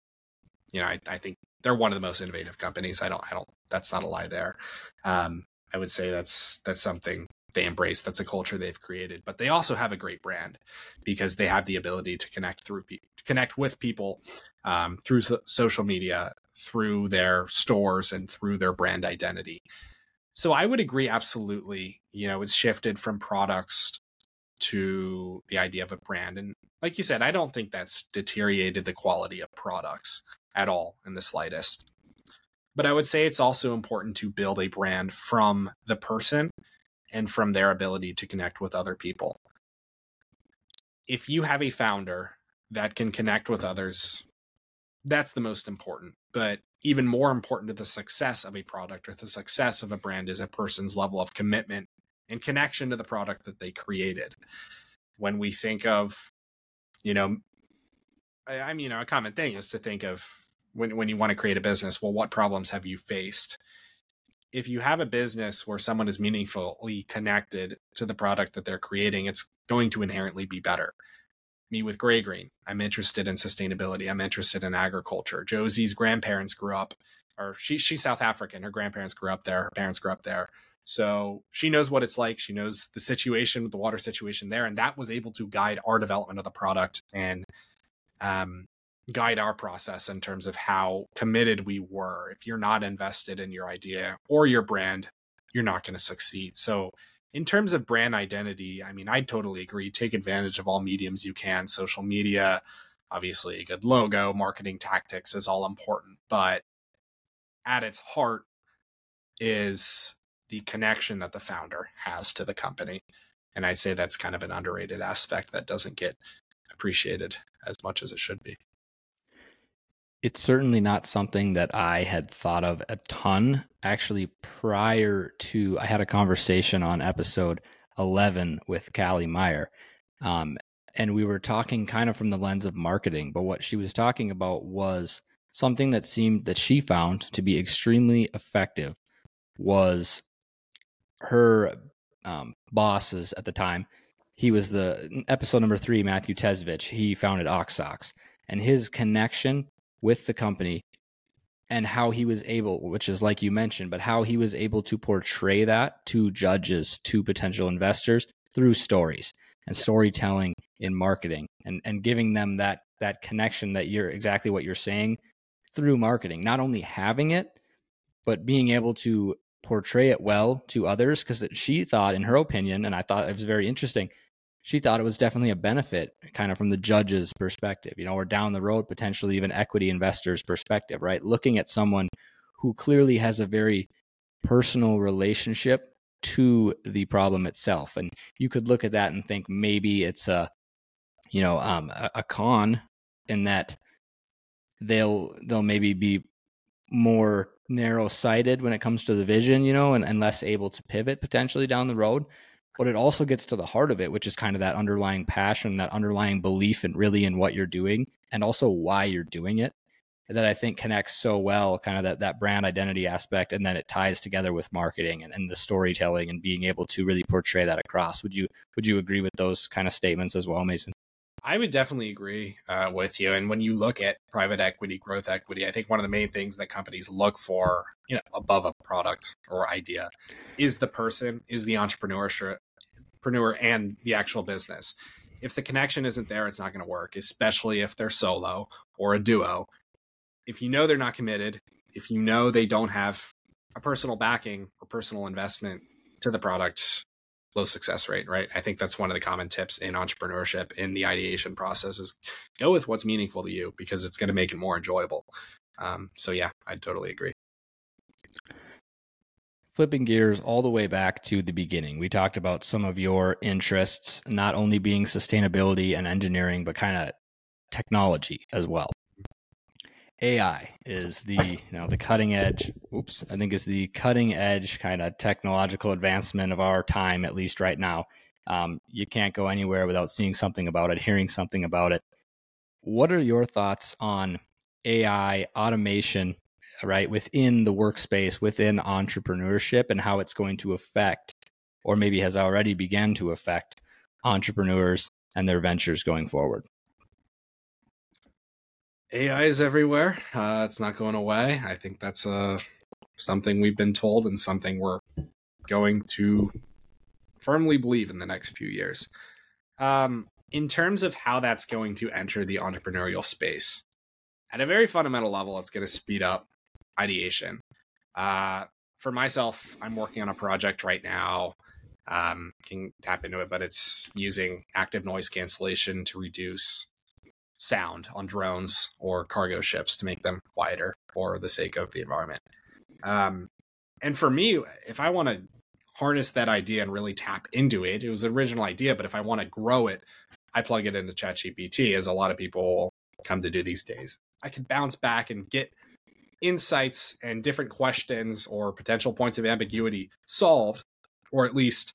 you know, I, I think they're one of the most innovative companies. I don't, I don't, that's not a lie there. Um, I would say that's, that's something they embrace. That's a culture they've created, but they also have a great brand because they have the ability to connect through people, connect with people um, through so- social media, through their stores, and through their brand identity. So I would agree absolutely. You know, it's shifted from products to the idea of a brand, and like you said, I don't think that's deteriorated the quality of products at all in the slightest. But I would say it's also important to build a brand from the person and from their ability to connect with other people. If you have a founder that can connect with others, that's the most important. But even more important to the success of a product or the success of a brand is a person's level of commitment and connection to the product that they created. When we think of, you know, I mean, you know, a common thing is to think of when when you want to create a business, well, what problems have you faced? if you have a business where someone is meaningfully connected to the product that they're creating, it's going to inherently be better. Me with Grey Green, I'm interested in sustainability. I'm interested in agriculture. Josie's grandparents grew up, or she, she's South African. Her grandparents grew up there. Her parents grew up there. So she knows what it's like. She knows the situation, with the water situation there. And that was able to guide our development of the product and um, guide our process in terms of how committed we were. If you're not invested in your idea or your brand, you're not going to succeed. So, in terms of brand identity, I mean, I totally agree. Take advantage of all mediums you can. Social media, obviously, a good logo, marketing tactics is all important. But at its heart is the connection that the founder has to the company. And I'd say that's kind of an underrated aspect that doesn't get appreciated as much as it should be it's certainly not something that I had thought of a ton. Actually, prior to, I had a conversation on episode 11 with Callie Meyer. Um, and we were talking kind of from the lens of marketing, but what she was talking about was something that seemed that she found to be extremely effective was her um, bosses at the time. He was the episode number three, Matthew Tesvich. He founded Oxox, and his connection with the company and how he was able, which is like you mentioned, but how he was able to portray that to judges, to potential investors through stories and storytelling in marketing and, and giving them that that connection that you're exactly what you're saying through marketing. Not only having it, but being able to portray it well to others. Because she thought, in her opinion, and I thought it was very interesting, she thought it was definitely a benefit kind of from the judge's perspective, you know, or down the road, potentially even equity investors' perspective, right? Looking at someone who clearly has a very personal relationship to the problem itself. And you could look at that and think maybe it's a, you know, um, a, a con in that they'll they'll maybe be more narrow sighted when it comes to the vision, you know, and, and less able to pivot potentially down the road but it also gets to the heart of it, which is kind of that underlying passion, that underlying belief and really in what you're doing and also why you're doing it that I think connects so well, kind of that, that brand identity aspect. And then it ties together with marketing and, and the storytelling and being able to really portray that across. Would you, would you agree with those kind of statements as well, Mason? I would definitely agree uh, with you. And when you look at private equity, growth equity, I think one of the main things that companies look for, you know, above a product or idea, is the person, is the entrepreneur, and the actual business. If the connection isn't there, it's not going to work. Especially if they're solo or a duo. If you know they're not committed, if you know they don't have a personal backing or personal investment to the product, low success rate, right? I think that's one of the common tips in entrepreneurship in the ideation process is go with what's meaningful to you because it's going to make it more enjoyable. Um, so yeah, I totally agree. Flipping gears all the way back to the beginning, we talked about some of your interests, not only being sustainability and engineering, but kind of technology as well. AI is the you know the cutting edge. Oops, I think is the cutting edge kind of technological advancement of our time, at least right now. Um, you can't go anywhere without seeing something about it, hearing something about it. What are your thoughts on AI automation, right, within the workspace, within entrepreneurship, and how it's going to affect, or maybe has already begun to affect, entrepreneurs and their ventures going forward? AI is everywhere. Uh, it's not going away. I think that's uh, something we've been told and something we're going to firmly believe in the next few years. Um, in terms of how that's going to enter the entrepreneurial space, at a very fundamental level, it's going to speed up ideation. Uh, for myself, I'm working on a project right now. Um, can tap into it, but it's using active noise cancellation to reduce sound on drones or cargo ships to make them quieter for the sake of the environment. Um, and for me, if I want to harness that idea and really tap into it, it was an original idea, but if I want to grow it, I plug it into ChatGPT, as a lot of people come to do these days. I can bounce back and get insights and different questions or potential points of ambiguity solved, or at least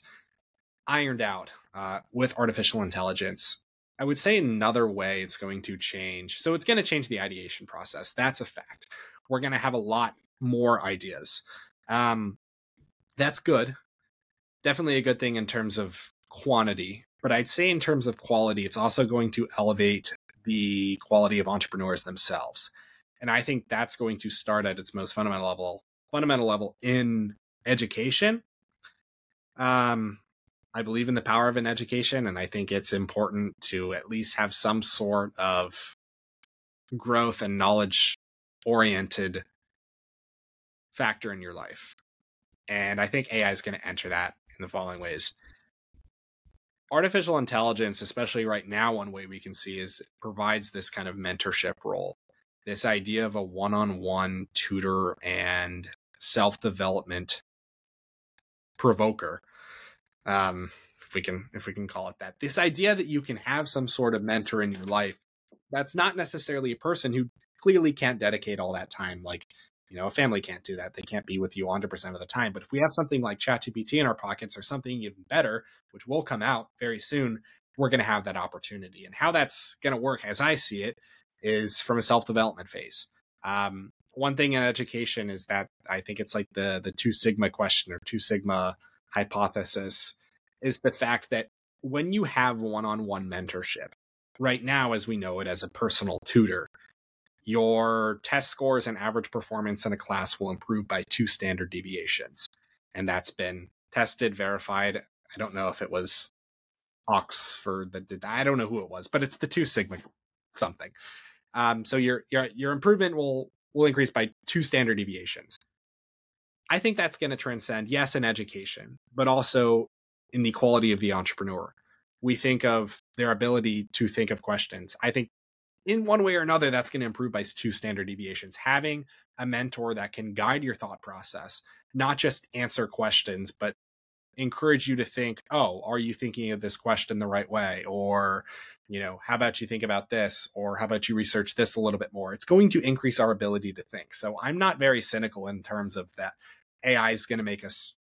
ironed out uh, with artificial intelligence I would say another way it's going to change. So it's going to change the ideation process. That's a fact. We're going to have a lot more ideas. Um, that's good. Definitely a good thing in terms of quantity. But I'd say in terms of quality, it's also going to elevate the quality of entrepreneurs themselves. And I think that's going to start at its most fundamental level, fundamental level in education. Um, I believe in the power of an education, and I think it's important to at least have some sort of growth and knowledge oriented factor in your life. And I think AI is going to enter that in the following ways. Artificial intelligence, especially right now, one way we can see is provides this kind of mentorship role. This idea of a one on one tutor and self development provoker um, if we can if we can call it that. This idea that you can have some sort of mentor in your life that's not necessarily a person who clearly can't dedicate all that time. Like you know a family can't do that. They can't be with you 100% of the time. But if we have something like chatgpt in our pockets or something even better which will come out very soon we're going to have that opportunity. And how that's going to work as i see it is from a self-development phase. Um, one thing in education is that i think it's like the the two sigma question or two sigma hypothesis is the fact that when you have one on one mentorship, right now, as we know it as a personal tutor, your test scores and average performance in a class will improve by two standard deviations. And that's been tested, verified. I don't know if it was Oxford that did that. I don't know who it was, but it's the two sigma something. Um, so your your your improvement will will increase by two standard deviations. I think that's going to transcend, yes, in education, but also in the quality of the entrepreneur. We think of their ability to think of questions. I think in one way or another, that's going to improve by two standard deviations. Having a mentor that can guide your thought process, not just answer questions, but encourage you to think, oh, are you thinking of this question the right way? Or, you know, how about you think about this? Or how about you research this a little bit more? It's going to increase our ability to think. So I'm not very cynical in terms of that AI is going to make us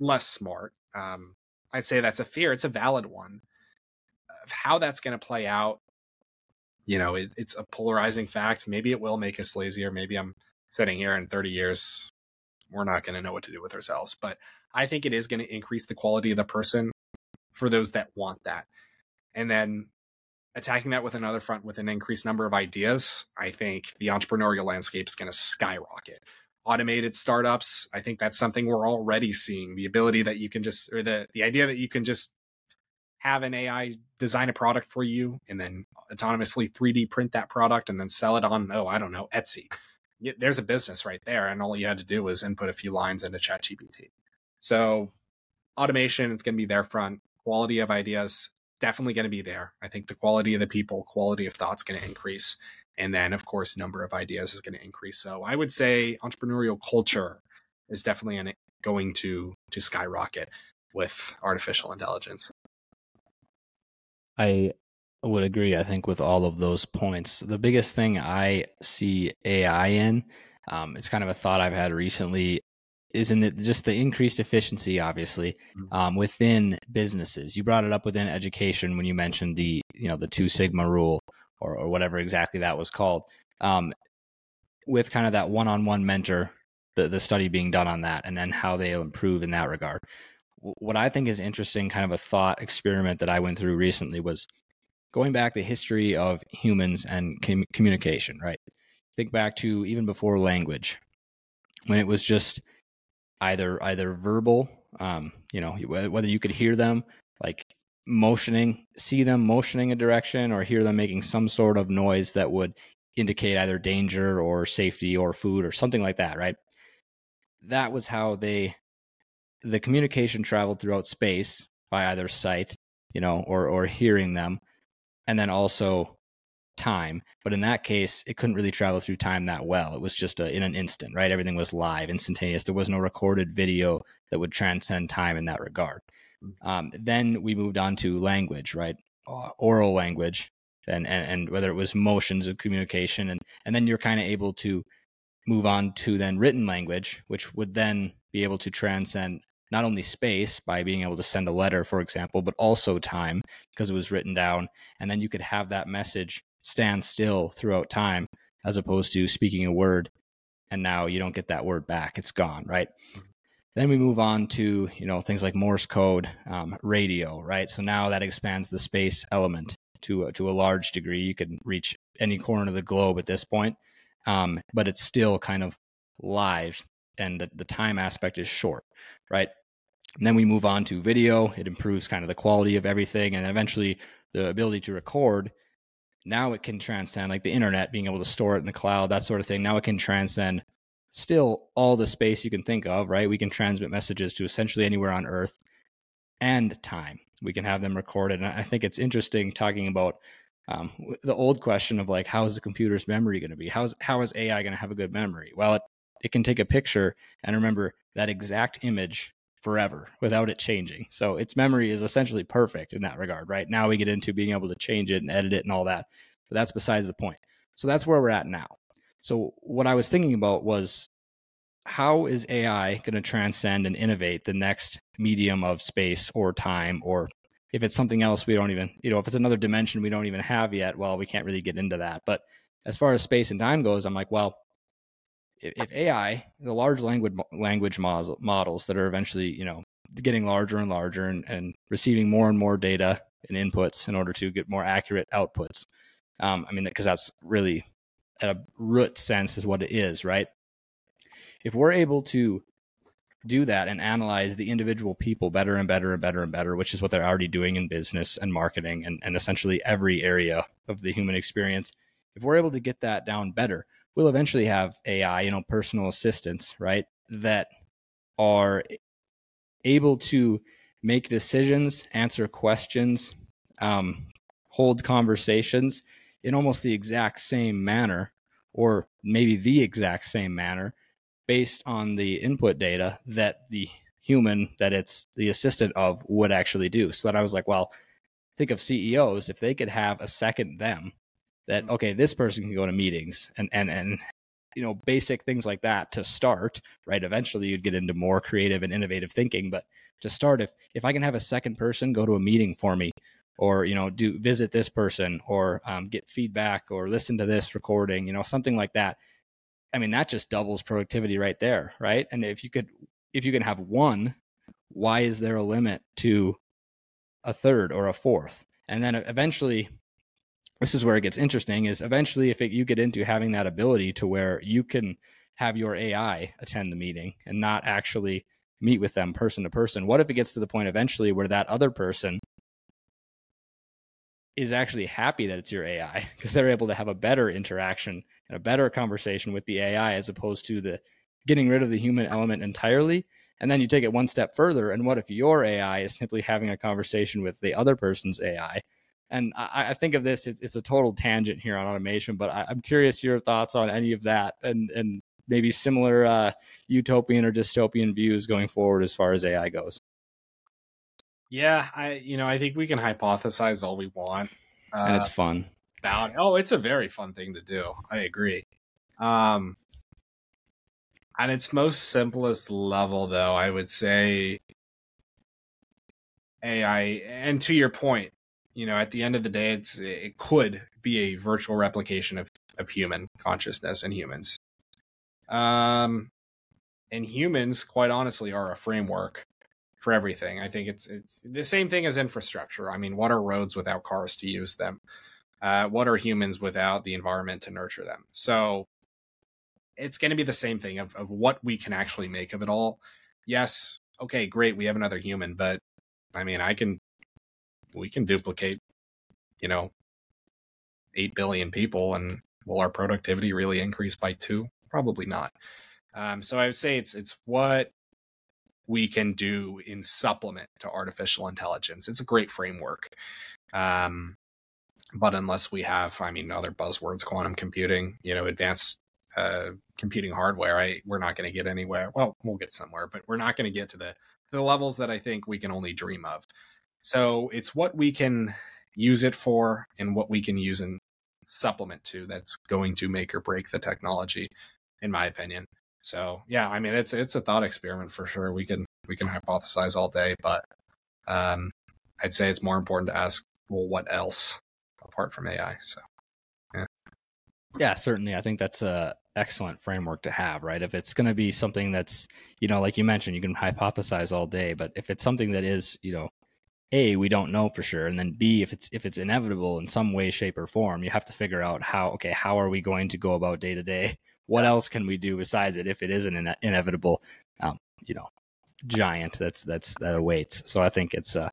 less smart. Um, I'd say that's a fear. It's a valid one. Of how that's going to play out, you know, it, it's a polarizing fact. Maybe it will make us lazier. Maybe I'm sitting here in 30 years, we're not going to know what to do with ourselves. But I think it is going to increase the quality of the person for those that want that. And then attacking that with another front with an increased number of ideas, I think the entrepreneurial landscape is going to skyrocket. Automated startups, I think that's something we're already seeing. The ability that you can just, or the the idea that you can just have an AI design a product for you and then autonomously 3D print that product and then sell it on, oh, I don't know, Etsy. There's a business right there. And all you had to do was input a few lines into ChatGPT. So automation, it's going to be their front. Quality of ideas, definitely going to be there. I think the quality of the people, quality of thoughts going to increase. And then, of course, number of ideas is going to increase. So I would say entrepreneurial culture is definitely going to to skyrocket with artificial intelligence. I would agree, I think, with all of those points. The biggest thing I see AI in, um, it's kind of a thought I've had recently, is in the, just the increased efficiency, obviously, mm-hmm. um, within businesses. You brought it up within education when you mentioned the, you know, the two sigma rule or, or whatever exactly that was called. Um, with kind of that one-on-one mentor, the, the study being done on that, and then how they improve in that regard what I think is interesting, kind of a thought experiment that I went through recently was going back the history of humans and com- communication, right? Think back to even before language, when it was just either either verbal, um, you know, whether you could hear them motioning, see them motioning a direction, or hear them making some sort of noise that would indicate either danger or safety or food or something like that, right? That was how they the communication traveled throughout space by either sight, you know, or or hearing them, and then also time. But in that case, it couldn't really travel through time that well. It was just a, in an instant, right? Everything was live, instantaneous. There was no recorded video that would transcend time in that regard. Um, then we moved on to language, right? Uh, oral language, and, and and whether it was motions of communication, and and then you're kind of able to move on to then written language, which would then be able to transcend not only space by being able to send a letter, for example, but also time because it was written down. And then you could have that message stand still throughout time as opposed to speaking a word and now you don't get that word back. It's gone, right? Then we move on to you know things like Morse code, um, radio, right? So now that expands the space element to to a large degree. You can reach any corner of the globe at this point, um, but it's still kind of live, and the, the time aspect is short, right? And then we move on to video. It improves kind of the quality of everything. And eventually the ability to record. Now it can transcend like the internet, being able to store it in the cloud, that sort of thing. Now it can transcend still all the space you can think of, right? We can transmit messages to essentially anywhere on earth and time. We can have them recorded. And I think it's interesting talking about um, the old question of like, how is the computer's memory going to be? How's, how is AI going to have a good memory? Well, it, it can take a picture and remember that exact image forever without it changing. So its memory is essentially perfect in that regard, right? Now we get into being able to change it and edit it and all that. But that's besides the point. So that's where we're at now. So what I was thinking about was how is AI going to transcend and innovate the next medium of space or time or if it's something else we don't even, you know, if it's another dimension we don't even have yet, well, we can't really get into that. But as far as space and time goes, I'm like, well, if AI, the large language language models that are eventually, you know, getting larger and larger and, and receiving more and more data and inputs in order to get more accurate outputs. Um, I mean, because that's really at a root sense is what it is, right? If we're able to do that and analyze the individual people better and better and better and better, which is what they're already doing in business and marketing and, and essentially every area of the human experience, if we're able to get that down better, we'll eventually have AI, you know, personal assistants, right? That are able to make decisions, answer questions, um, hold conversations in almost the exact same manner, or maybe the exact same manner, based on the input data that the human that it's the assistant of would actually do. So that I was like, well, think of CEOs if they could have a second them that mm-hmm. okay this person can go to meetings and and and you know basic things like that to start right eventually you'd get into more creative and innovative thinking but to start if if i can have a second person go to a meeting for me or you know do visit this person or um, get feedback or listen to this recording you know something like that i mean that just doubles productivity right there right and if you could if you can have one why is there a limit to a third or a fourth and then eventually this is where it gets interesting is eventually if it, you get into having that ability to where you can have your AI attend the meeting and not actually meet with them person to person. What if it gets to the point eventually where that other person is actually happy that it's your AI because they're able to have a better interaction and a better conversation with the AI as opposed to the getting rid of the human element entirely. And then you take it one step further. And what if your AI is simply having a conversation with the other person's AI? And I, I think of this, it's, it's, a total tangent here on automation, but I, am curious your thoughts on any of that and, and maybe similar uh, utopian or dystopian views going forward as far as AI goes. Yeah, I you know I think we can hypothesize all we want, uh, and it's fun. About oh, it's a very fun thing to do. I agree. Um, at its most simplest level, though, I would say AI. And to your point, you know, at the end of the day, it's it could be a virtual replication of of human consciousness and humans. Um, and humans, quite honestly, are a framework for everything. I think it's it's the same thing as infrastructure. I mean, what are roads without cars to use them? Uh, what are humans without the environment to nurture them? So it's going to be the same thing of, of what we can actually make of it all. Yes, okay, great, we have another human, but I mean, I can, we can duplicate, you know, 8 billion people and will our productivity really increase by two? Probably not. Um, so I would say it's it's what we can do in supplement to artificial intelligence. It's a great framework. Um, but unless we have, I mean, other buzzwords, quantum computing, you know, advanced uh, computing hardware, I, we're not going to get anywhere. Well, we'll get somewhere, but we're not going to get to the, the levels that I think we can only dream of. So it's what we can use it for and what we can use and supplement to that's going to make or break the technology in my opinion. So yeah, I mean it's it's a thought experiment for sure. We can we can hypothesize all day, but um, I'd say it's more important to ask, well, what else apart from AI? So yeah, yeah, certainly. I think that's a excellent framework to have, right? If it's going to be something that's you know, like you mentioned, you can hypothesize all day, but if it's something that is you know a we don't know for sure and then b if it's if it's inevitable in some way shape or form you have to figure out how okay how are we going to go about day to day what else can we do besides it if it is an ine- inevitable, um, you know, giant that's that's that awaits. So I think it's uh,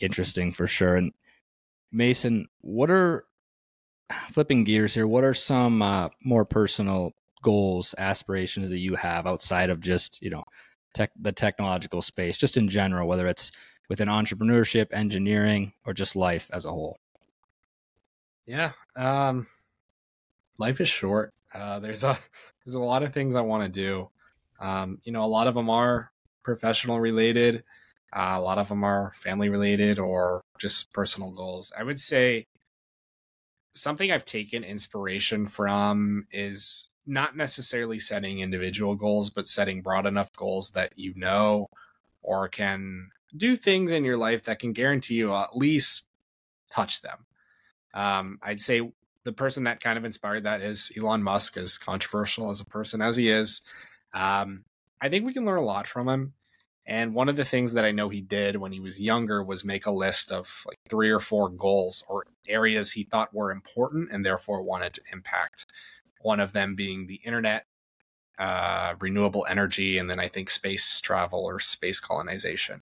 interesting for sure. And Mason, what are flipping gears here? What are some uh, more personal goals, aspirations that you have outside of just you know tech the technological space, just in general, whether it's within entrepreneurship, engineering, or just life as a whole? Yeah, um, life is short. Uh, there's a there's a lot of things I want to do. Um, you know, a lot of them are professional related. Uh, a lot of them are family related or just personal goals. I would say something I've taken inspiration from is not necessarily setting individual goals, but setting broad enough goals that you know or can do things in your life that can guarantee you at least touch them. Um, I'd say the person that kind of inspired that is Elon Musk, as controversial as a person as he is. Um, I think we can learn a lot from him. And one of the things that I know he did when he was younger was make a list of like three or four goals or areas he thought were important and therefore wanted to impact. One of them being the internet, uh, renewable energy, and then I think space travel or space colonization.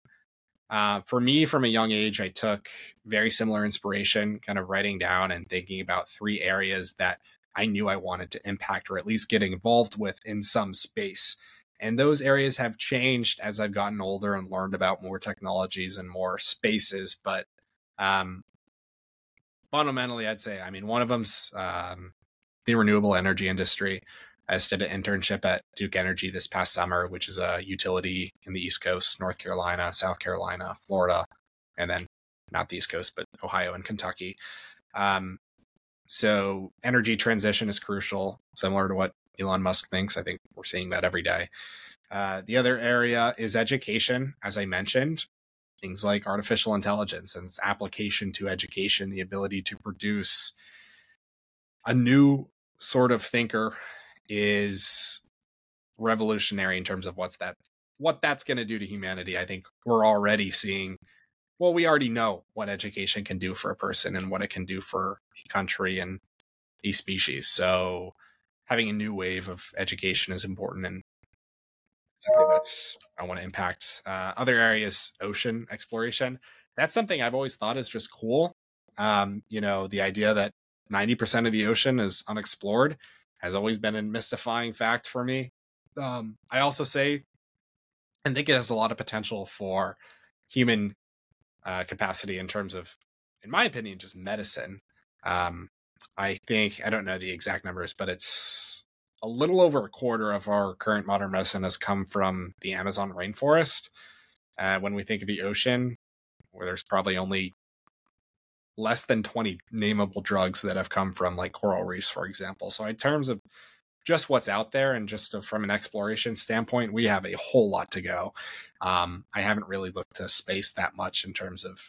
Uh, for me, from a young age, I took very similar inspiration, kind of writing down and thinking about three areas that I knew I wanted to impact or at least get involved with in some space. And those areas have changed as I've gotten older and learned about more technologies and more spaces. But um, fundamentally, I'd say, I mean, one of them's um, the renewable energy industry. I just did an internship at Duke Energy this past summer, which is a utility in the East Coast, North Carolina, South Carolina, Florida, and then not the East Coast, but Ohio and Kentucky. Um, so energy transition is crucial, similar to what Elon Musk thinks. I think we're seeing that every day. Uh, the other area is education, as I mentioned, things like artificial intelligence and its application to education, the ability to produce a new sort of thinker is revolutionary in terms of what's that what that's going to do to humanity. I think we're already seeing well, we already know what education can do for a person and what it can do for a country and a species. So having a new wave of education is important and something that's I want to impact. Uh, other areas, ocean exploration. That's something I've always thought is just cool. Um, you know, the idea that 90% of the ocean is unexplored has always been a mystifying fact for me. Um, I also say and think it has a lot of potential for human uh, capacity in terms of, in my opinion, just medicine. Um, I think I don't know the exact numbers, but it's a little over a quarter of our current modern medicine has come from the Amazon rainforest. Uh, when we think of the ocean, where there's probably only less than 20 nameable drugs that have come from like coral reefs, for example. So in terms of just what's out there and just from an exploration standpoint, we have a whole lot to go. Um, I haven't really looked to space that much in terms of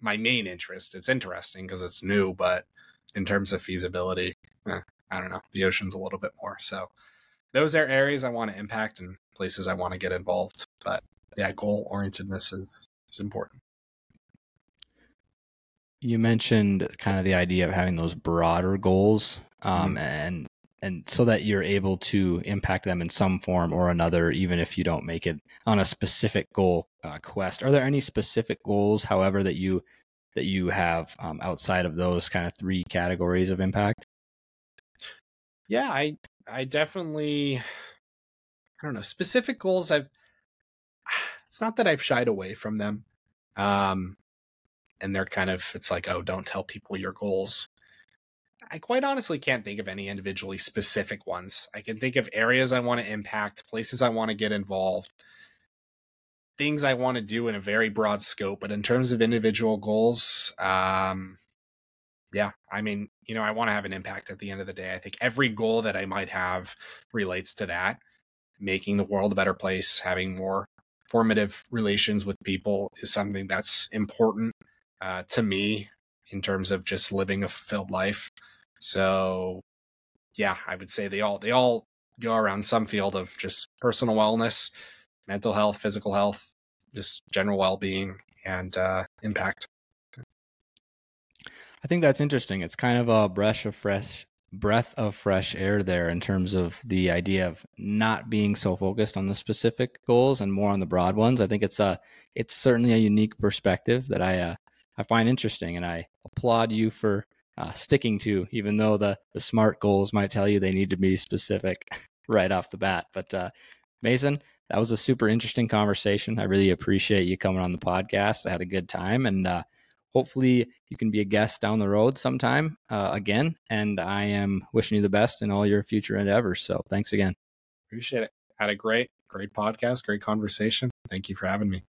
my main interest. It's interesting because it's new, but in terms of feasibility, eh, I don't know. The ocean's a little bit more. So those are areas I want to impact and places I want to get involved. But yeah, goal orientedness is, is important. You mentioned kind of the idea of having those broader goals. Um, mm-hmm. and and so that you're able to impact them in some form or another, even if you don't make it on a specific goal uh, quest. Are there any specific goals, however, that you that you have um, outside of those kind of three categories of impact? Yeah, I I definitely I don't know specific goals. I've it's not that I've shied away from them, um, and they're kind of it's like oh don't tell people your goals I quite honestly can't think of any individually specific ones. I can think of areas I want to impact, places I want to get involved, things I want to do in a very broad scope. But in terms of individual goals, um, yeah, I mean, you know, I want to have an impact at the end of the day. I think every goal that I might have relates to that making the world a better place, having more formative relations with people is something that's important uh, to me in terms of just living a fulfilled life. So yeah, I would say they all they all go around some field of just personal wellness, mental health, physical health, just general well-being and uh, impact. I think that's interesting. It's kind of a breath of fresh breath of fresh air there in terms of the idea of not being so focused on the specific goals and more on the broad ones. I think it's a it's certainly a unique perspective that I uh, I find interesting, and I applaud you for uh, sticking to, even though the, the smart goals might tell you they need to be specific right off the bat. But uh, Mason, that was a super interesting conversation. I really appreciate you coming on the podcast. I had a good time, and uh, hopefully you can be a guest down the road sometime uh, again. And I am wishing you the best in all your future endeavors. So thanks again. Appreciate it. Had a great, great podcast, great conversation. Thank you for having me.